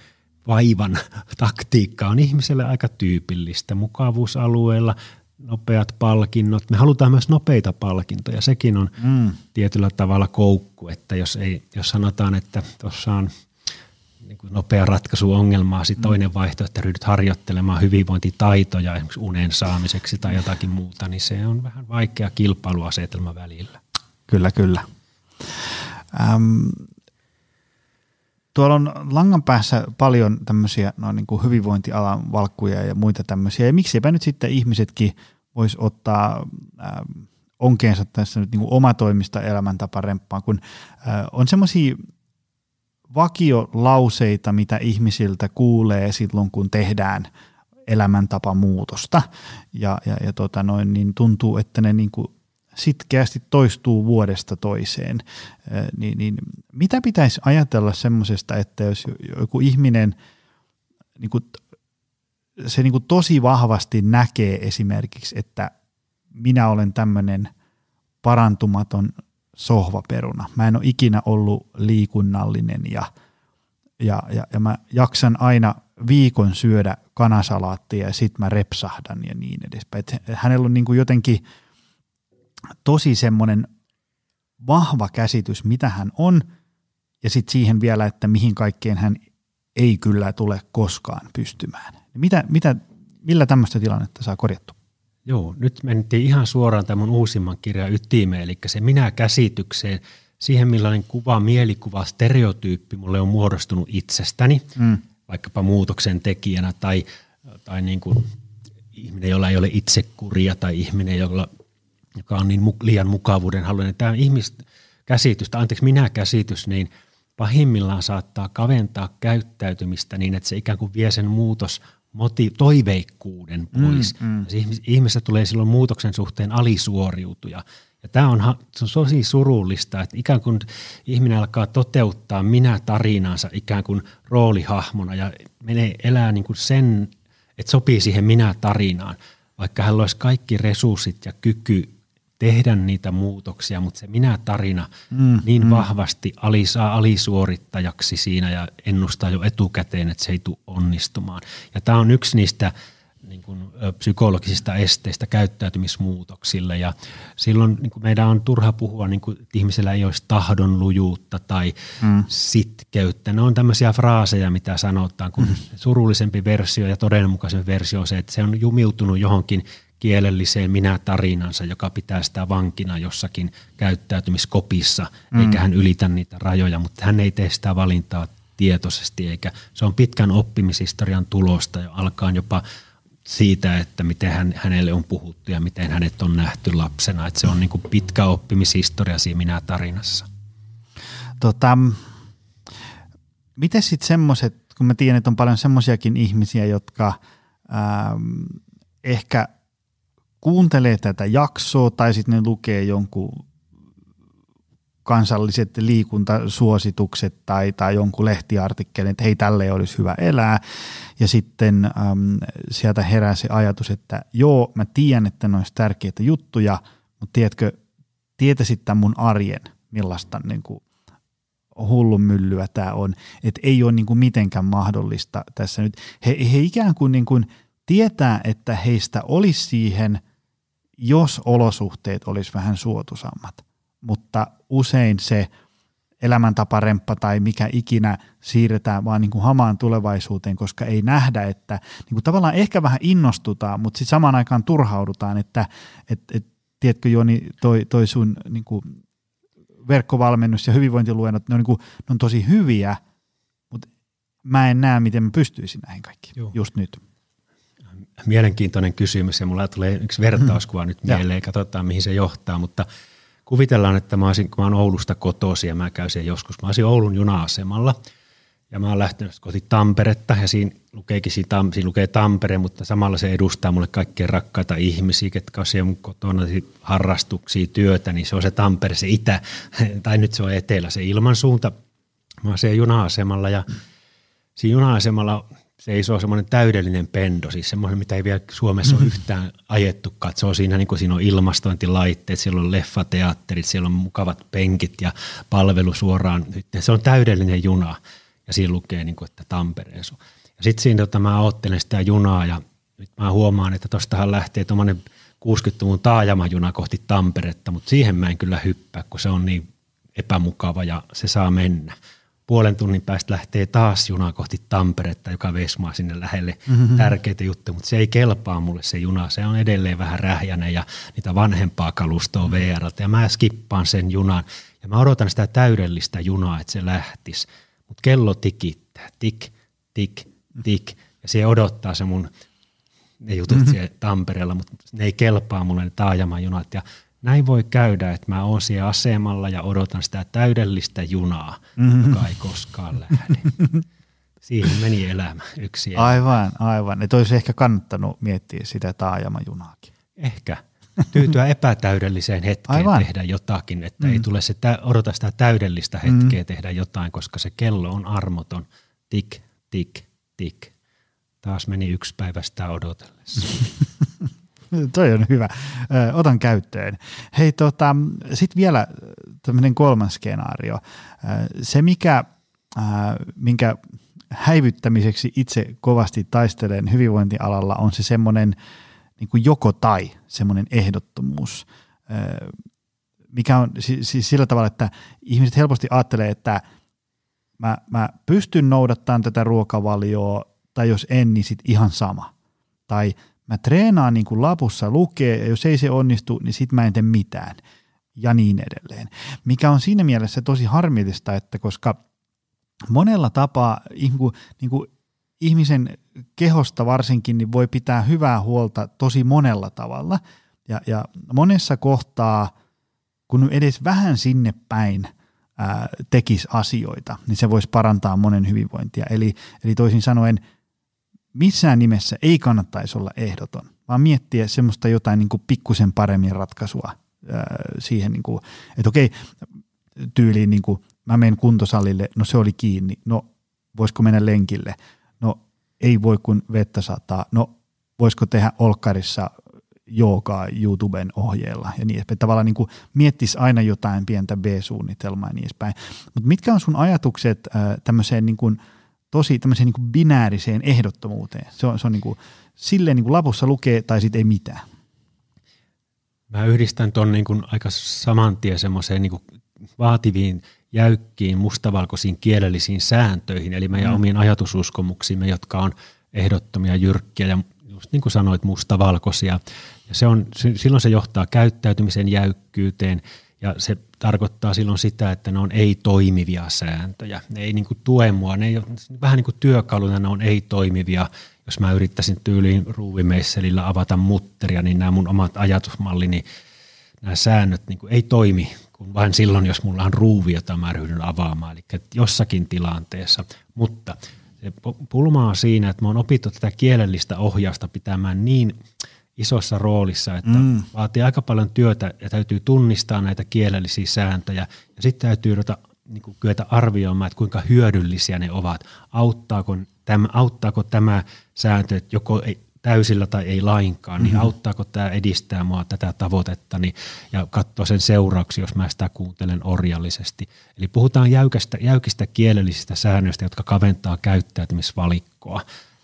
vaivan taktiikka on ihmiselle aika tyypillistä. Mukavuusalueella nopeat palkinnot. Me halutaan myös nopeita palkintoja. Sekin on mm. tietyllä tavalla koukku, että jos, ei, jos sanotaan, että tuossa on niin kuin nopea ratkaisu ongelmaa, sitten mm. toinen vaihtoehto, että ryhdyt harjoittelemaan hyvinvointitaitoja esimerkiksi unen saamiseksi tai jotakin muuta, niin se on vähän vaikea kilpailuasetelma välillä. Kyllä, kyllä. Ähm, tuolla on langan päässä paljon tämmöisiä no, niin kuin hyvinvointialan valkkuja ja muita tämmöisiä. Ja miksipä nyt sitten ihmisetkin vois ottaa äh, onkeensa tässä nyt niin kuin omatoimista elämäntaparemppaa, kun äh, on semmoisia vakiolauseita, mitä ihmisiltä kuulee silloin, kun tehdään elämäntapamuutosta. Ja, ja, ja tota noin, niin tuntuu, että ne niin kuin sitkeästi toistuu vuodesta toiseen, niin, niin mitä pitäisi ajatella semmoisesta, että jos joku ihminen niin kuin, se niin kuin tosi vahvasti näkee esimerkiksi, että minä olen tämmöinen parantumaton sohvaperuna. Mä en ole ikinä ollut liikunnallinen ja, ja, ja, ja mä jaksan aina viikon syödä kanasalaattia ja sit mä repsahdan ja niin edespäin. Et hänellä on niin kuin jotenkin – tosi semmoinen vahva käsitys, mitä hän on, ja sitten siihen vielä, että mihin kaikkeen hän ei kyllä tule koskaan pystymään. Mitä, mitä, millä tämmöistä tilannetta saa korjattu? Joo, nyt mentiin ihan suoraan tämän uusimman kirjan ytimeen, eli se minä-käsitykseen, siihen millainen kuva, mielikuva, stereotyyppi mulle on muodostunut itsestäni, mm. vaikkapa muutoksen tekijänä tai, tai niin kuin ihminen, jolla ei ole itsekuria tai ihminen, jolla joka on niin liian mukavuuden haluinen. Tämä ihmiskäsitys, tai anteeksi minä-käsitys, niin pahimmillaan saattaa kaventaa käyttäytymistä niin, että se ikään kuin vie sen muutos moti- toiveikkuuden pois. Mm, mm. Ihmisestä tulee silloin muutoksen suhteen alisuoriutuja. Ja tämä on, tosi surullista, että ikään kuin ihminen alkaa toteuttaa minä-tarinansa ikään kuin roolihahmona ja menee elää niin kuin sen, että sopii siihen minä-tarinaan, vaikka hän olisi kaikki resurssit ja kyky tehdä niitä muutoksia, mutta se minä-tarina mm, niin mm. vahvasti ali, saa alisuorittajaksi siinä ja ennustaa jo etukäteen, että se ei tule onnistumaan. Ja tämä on yksi niistä niin kuin, psykologisista esteistä käyttäytymismuutoksille ja silloin niin kuin meidän on turha puhua, niin kuin, että ihmisellä ei olisi tahdonlujuutta tai mm. sitkeyttä. Ne on tämmöisiä fraaseja, mitä sanotaan, kun mm. surullisempi versio ja todenmukaisempi versio on se, että se on jumiutunut johonkin kielelliseen minä-tarinansa, joka pitää sitä vankina jossakin käyttäytymiskopissa, mm. eikä hän ylitä niitä rajoja, mutta hän ei tee sitä valintaa tietoisesti, eikä se on pitkän oppimishistorian tulosta ja alkaa jopa siitä, että miten hän, hänelle on puhuttu ja miten hänet on nähty lapsena. Että se on niin kuin pitkä oppimishistoria siinä minä-tarinassa. Tota, miten sitten semmoiset, kun mä tiedän, että on paljon semmoisiakin ihmisiä, jotka ähm, ehkä kuuntelee tätä jaksoa tai sitten ne lukee jonkun kansalliset liikuntasuositukset tai, tai jonkun lehtiartikkelin, että hei, tälle olisi hyvä elää. Ja sitten äm, sieltä herää se ajatus, että joo, mä tiedän, että ne olisi tärkeitä juttuja, mutta tiedätkö, tietäisit tämän mun arjen, millaista niin kuin, hullun myllyä tämä on, että ei ole niin kuin mitenkään mahdollista tässä nyt. He, he ikään kuin, niin kuin tietää, että heistä olisi siihen – jos olosuhteet olisi vähän suotusammat, mutta usein se elämäntaparemppa tai mikä ikinä siirretään vaan niin kuin hamaan tulevaisuuteen, koska ei nähdä, että niin kuin tavallaan ehkä vähän innostutaan, mutta sitten samaan aikaan turhaudutaan, että et, et, tiedätkö Joni, toi, toi sun niin kuin verkkovalmennus ja hyvinvointiluennot, ne on, niin kuin, ne on tosi hyviä, mutta mä en näe, miten mä pystyisin näihin kaikkiin Joo. just nyt mielenkiintoinen kysymys ja mulla tulee yksi vertauskuva nyt mieleen, katsotaan mihin se johtaa, mutta kuvitellaan, että mä olisin, kun mä oon Oulusta kotoisin ja mä käyn siellä joskus, mä olisin Oulun juna-asemalla ja mä oon lähtenyt kohti Tamperetta ja siinä lukeekin siinä, siinä lukee Tampere, mutta samalla se edustaa mulle kaikkia rakkaita ihmisiä, ketkä on siellä mun kotona harrastuksia, työtä, niin se on se Tampere, se itä, tai nyt se on etelä, se ilmansuunta. Mä oon siellä juna-asemalla ja siinä juna-asemalla seisoo semmoinen täydellinen pendo, siis semmoinen, mitä ei vielä Suomessa ole yhtään ajettu katsoa. Siinä, niin kuin siinä on ilmastointilaitteet, siellä on leffateatterit, siellä on mukavat penkit ja palvelu suoraan. Se on täydellinen juna ja siinä lukee, niin kuin, että Tampereen su. Ja sitten siinä tota, mä ottelen sitä junaa ja nyt mä huomaan, että tostahan lähtee tuommoinen 60-luvun taajamajuna kohti Tamperetta, mutta siihen mä en kyllä hyppää, kun se on niin epämukava ja se saa mennä puolen tunnin päästä lähtee taas juna kohti Tamperetta, joka veisi mua sinne lähelle mm-hmm. tärkeitä juttuja, mutta se ei kelpaa mulle se juna. Se on edelleen vähän rähjäinen ja niitä vanhempaa kalustoa VRltä ja mä skippaan sen junan ja mä odotan sitä täydellistä junaa, että se lähtisi. Mutta kello tikittää, tik, tik, tik ja se odottaa se mun ne jutut mm-hmm. siellä Tampereella, mutta ne ei kelpaa mulle ne taajamajunat ja näin voi käydä, että mä oon siellä asemalla ja odotan sitä täydellistä junaa, mm-hmm. joka ei koskaan lähde. Siihen meni elämä yksi elämä. Aivan, aivan. Että olisi ehkä kannattanut miettiä sitä taajamajunaakin. Ehkä. Tyytyä epätäydelliseen hetkeen aivan. tehdä jotakin, että mm. ei tule se, odota sitä täydellistä hetkeä mm. tehdä jotain, koska se kello on armoton. Tik, tik, tik. Taas meni yksi päivä sitä odotellessa. Toi on hyvä. Ö, otan käyttöön. Hei, tota, sitten vielä tämmöinen kolmas skenaario. Se, mikä, minkä häivyttämiseksi itse kovasti taistelen hyvinvointialalla, on se semmoinen niin kuin joko tai, semmoinen ehdottomuus, mikä on siis sillä tavalla, että ihmiset helposti ajattelee, että mä, mä pystyn noudattamaan tätä ruokavalioa, tai jos en, niin sit ihan sama. Tai mä treenaan niin kuin lapussa lukee, ja jos ei se onnistu, niin sit mä en tee mitään. Ja niin edelleen. Mikä on siinä mielessä tosi harmillista, että koska monella tapaa niin kuin, niin kuin ihmisen kehosta varsinkin niin voi pitää hyvää huolta tosi monella tavalla. Ja, ja monessa kohtaa, kun edes vähän sinne päin tekisi asioita, niin se voisi parantaa monen hyvinvointia. Eli, eli toisin sanoen – missään nimessä ei kannattaisi olla ehdoton, vaan miettiä semmoista jotain niin kuin pikkusen paremmin ratkaisua ää, siihen, niin kuin, että okei, tyyliin niin kuin, mä menen kuntosalille, no se oli kiinni, no voisiko mennä lenkille, no ei voi kun vettä sataa, no voisiko tehdä olkkarissa joogaa YouTuben ohjeella ja niin edespäin. Tavallaan niin kuin miettisi aina jotain pientä B-suunnitelmaa ja niin edespäin. Mutta mitkä on sun ajatukset äh, tämmöiseen niin kuin – tosi tämmöiseen niin kuin binääriseen ehdottomuuteen. Se on, se on niin kuin, silleen niin kuin lapussa lukee tai sitten ei mitään. Mä yhdistän tuon niin kuin aika saman tien semmoiseen niin vaativiin, jäykkiin, mustavalkoisiin kielellisiin sääntöihin, eli meidän mm. omiin ajatususkomuksiimme, jotka on ehdottomia, jyrkkiä ja just niin kuin sanoit, mustavalkoisia. Ja se on, silloin se johtaa käyttäytymisen jäykkyyteen ja se tarkoittaa silloin sitä, että ne on ei-toimivia sääntöjä. Ne ei niin kuin tue mua, ne ei vähän niin kuin työkaluna ne on ei-toimivia. Jos mä yrittäisin tyyliin ruuvimeisselillä avata mutteria, niin nämä mun omat ajatusmallini, nämä säännöt niin kuin ei toimi kuin vain silloin, jos mulla on ruuvi, jota mä ryhdyn avaamaan, eli jossakin tilanteessa. Mutta se pulma on siinä, että mä oon opittu tätä kielellistä ohjausta pitämään niin – isossa roolissa, että mm. vaatii aika paljon työtä ja täytyy tunnistaa näitä kielellisiä sääntöjä ja sitten täytyy ruveta niin kuin kyetä arvioimaan, että kuinka hyödyllisiä ne ovat. Auttaako tämä, auttaako tämä sääntö, että joko ei, täysillä tai ei lainkaan, niin mm-hmm. auttaako tämä edistää mua tätä tavoitettani ja katsoa sen seurauksia, jos mä sitä kuuntelen orjallisesti. Eli puhutaan jäykästä, jäykistä kielellisistä säännöistä, jotka kaventaa käyttäytymisvalikkoa,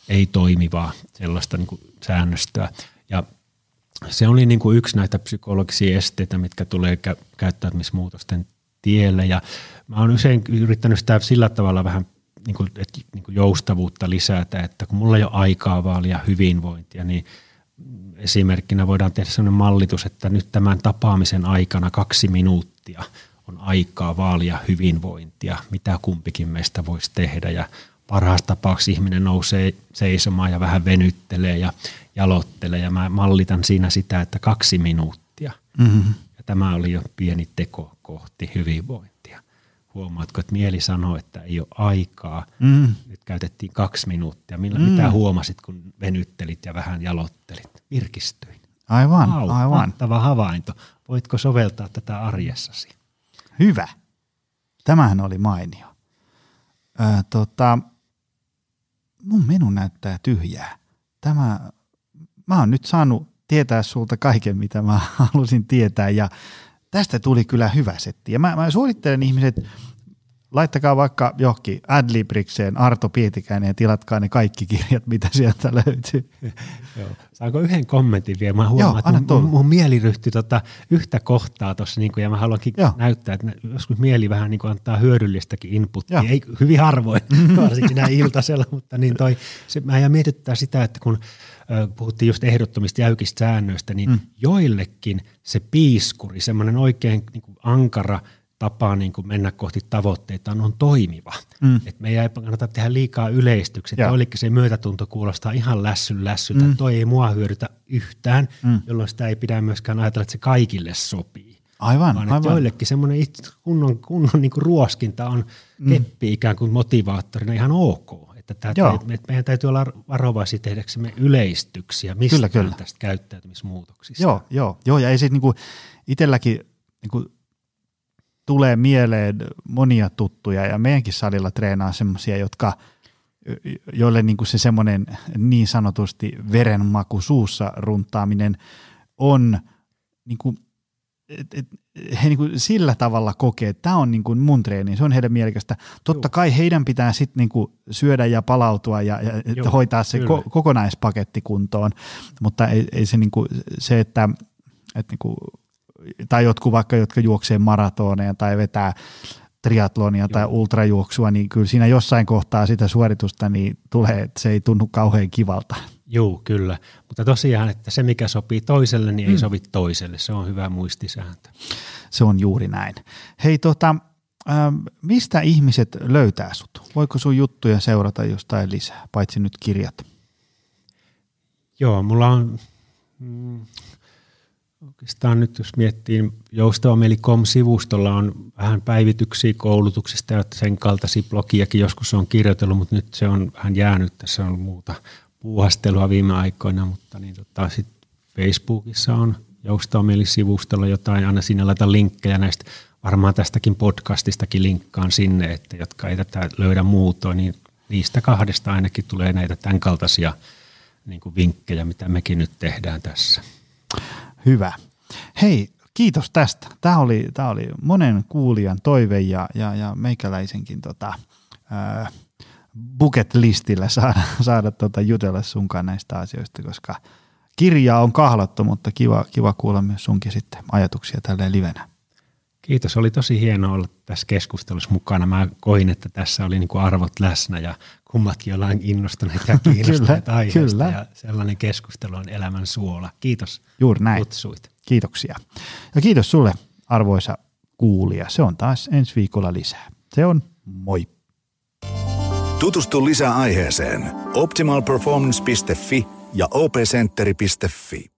ei toimivaa sellaista niin kuin säännöstöä. Ja se oli niin kuin yksi näitä psykologisia esteitä, mitkä tulee kä- käyttäytymismuutosten tielle. Ja mä oon usein yrittänyt sitä sillä tavalla vähän niin kuin, että, niin kuin joustavuutta lisätä, että kun mulla ei ole aikaa vaalia hyvinvointia, niin esimerkkinä voidaan tehdä sellainen mallitus, että nyt tämän tapaamisen aikana kaksi minuuttia on aikaa vaalia hyvinvointia, mitä kumpikin meistä voisi tehdä ja parhaassa tapauksessa ihminen nousee seisomaan ja vähän venyttelee ja jalottelee ja mä mallitan siinä sitä, että kaksi minuuttia. Mm-hmm. Ja tämä oli jo pieni teko kohti hyvinvointia. Huomaatko, että mieli sanoo, että ei ole aikaa. Mm. Nyt käytettiin kaksi minuuttia. Millä, mm. Mitä huomasit, kun venyttelit ja vähän jalottelit? Virkistyin. Aivan, Au, aivan. Mahtava havainto. Voitko soveltaa tätä arjessasi? Hyvä. Tämähän oli mainio. Öö, tota, mun menu näyttää tyhjää. Tämä, mä oon nyt saanut tietää sulta kaiken, mitä mä halusin tietää ja tästä tuli kyllä hyvä setti. Ja mä, mä suosittelen ihmiset, laittakaa vaikka johonkin Adlibrikseen Arto Pietikäinen ja tilatkaa ne kaikki kirjat, mitä sieltä löytyy. Joo. Saanko yhden kommentin vielä? Mä huomaan, Joo, että mun, mun, mieli ryhtyi tota yhtä kohtaa tuossa niin ja mä haluankin Joo. näyttää, että joskus mieli vähän niin antaa hyödyllistäkin inputtia. Joo. Ei hyvin harvoin, varsinkin näin iltasella, mutta niin toi, se, mä ja mietittää sitä, että kun puhuttiin just ehdottomista jäykistä säännöistä, niin mm. joillekin se piiskuri, semmoinen oikein niin ankara – tapa niin kuin mennä kohti tavoitteita on toimiva. Mm. Et meidän ei kannata tehdä liikaa yleistyksiä. Joillekin se myötätunto kuulostaa ihan lässyn lässyltä. Mm. Toi ei mua hyödytä yhtään, mm. jolloin sitä ei pidä myöskään ajatella, että se kaikille sopii. Aivan, Vaan aivan. joillekin semmoinen kunnon, kunnon niin kuin ruoskinta on mm. keppi ikään kuin motivaattorina ihan ok. Että tämä, että meidän täytyy olla varovaisia tehdäksemme yleistyksiä mistä kyllä, kyllä. tästä käyttäytymismuutoksista. Joo, joo, joo ja ei siis niin kuin itselläkin niin kuin tulee mieleen monia tuttuja ja meidänkin salilla treenaa semmoisia, jotka joille niin kuin se semmoinen niin sanotusti verenmaku suussa runtaaminen on niin kuin, et, et, he niin kuin sillä tavalla kokee, että tämä on niin kuin mun treeni, se on heidän mielekästä. Totta Joo. kai heidän pitää sitten niin kuin syödä ja palautua ja, ja Joo, hoitaa se ko- kokonaispaketti kuntoon, mutta ei, ei se, niin kuin, se, että, että niin kuin tai jotkut vaikka, jotka juoksee maratoneja tai vetää triatlonia Joo. tai ultrajuoksua, niin kyllä siinä jossain kohtaa sitä suoritusta niin tulee, että se ei tunnu kauhean kivalta. Joo, kyllä. Mutta tosiaan, että se mikä sopii toiselle, niin ei mm. sovi toiselle. Se on hyvä muistisääntö. Se on juuri näin. Hei, tota, äh, mistä ihmiset löytää sut? Voiko sun juttuja seurata jostain lisää, paitsi nyt kirjat? Joo, mulla on mm, Oikeastaan nyt jos miettii joustavamieli.com-sivustolla on vähän päivityksiä koulutuksista ja sen kaltaisia blogiakin joskus on kirjoitellut, mutta nyt se on vähän jäänyt. Tässä on muuta puuhastelua viime aikoina, mutta niin tota, sit Facebookissa on joustavamieli-sivustolla jotain, aina sinne laita linkkejä näistä, varmaan tästäkin podcastistakin linkkaan sinne, että jotka ei tätä löydä muutoin, niin niistä kahdesta ainakin tulee näitä tämän kaltaisia niin vinkkejä, mitä mekin nyt tehdään tässä. Hyvä. Hei, kiitos tästä. Tämä oli, tämä oli monen kuulijan toive ja, ja, ja meikäläisenkin tota, ää, bucket listillä saada, saada tota jutella sunkaan näistä asioista, koska kirjaa on kahlattu, mutta kiva, kiva kuulla myös sunkin sitten ajatuksia tälleen livenä. Kiitos, oli tosi hienoa olla tässä keskustelussa mukana. Mä koin, että tässä oli niinku arvot läsnä ja kummatkin ollaan innostuneita ja kiinnostuneita aiheesta. Kyllä. Ja sellainen keskustelu on elämän suola. Kiitos Juuri näin. kutsuit. Kiitoksia. Ja kiitos sulle arvoisa kuulija. Se on taas ensi viikolla lisää. Se on moi. Tutustu lisää aiheeseen optimalperformance.fi ja opcenteri.fi.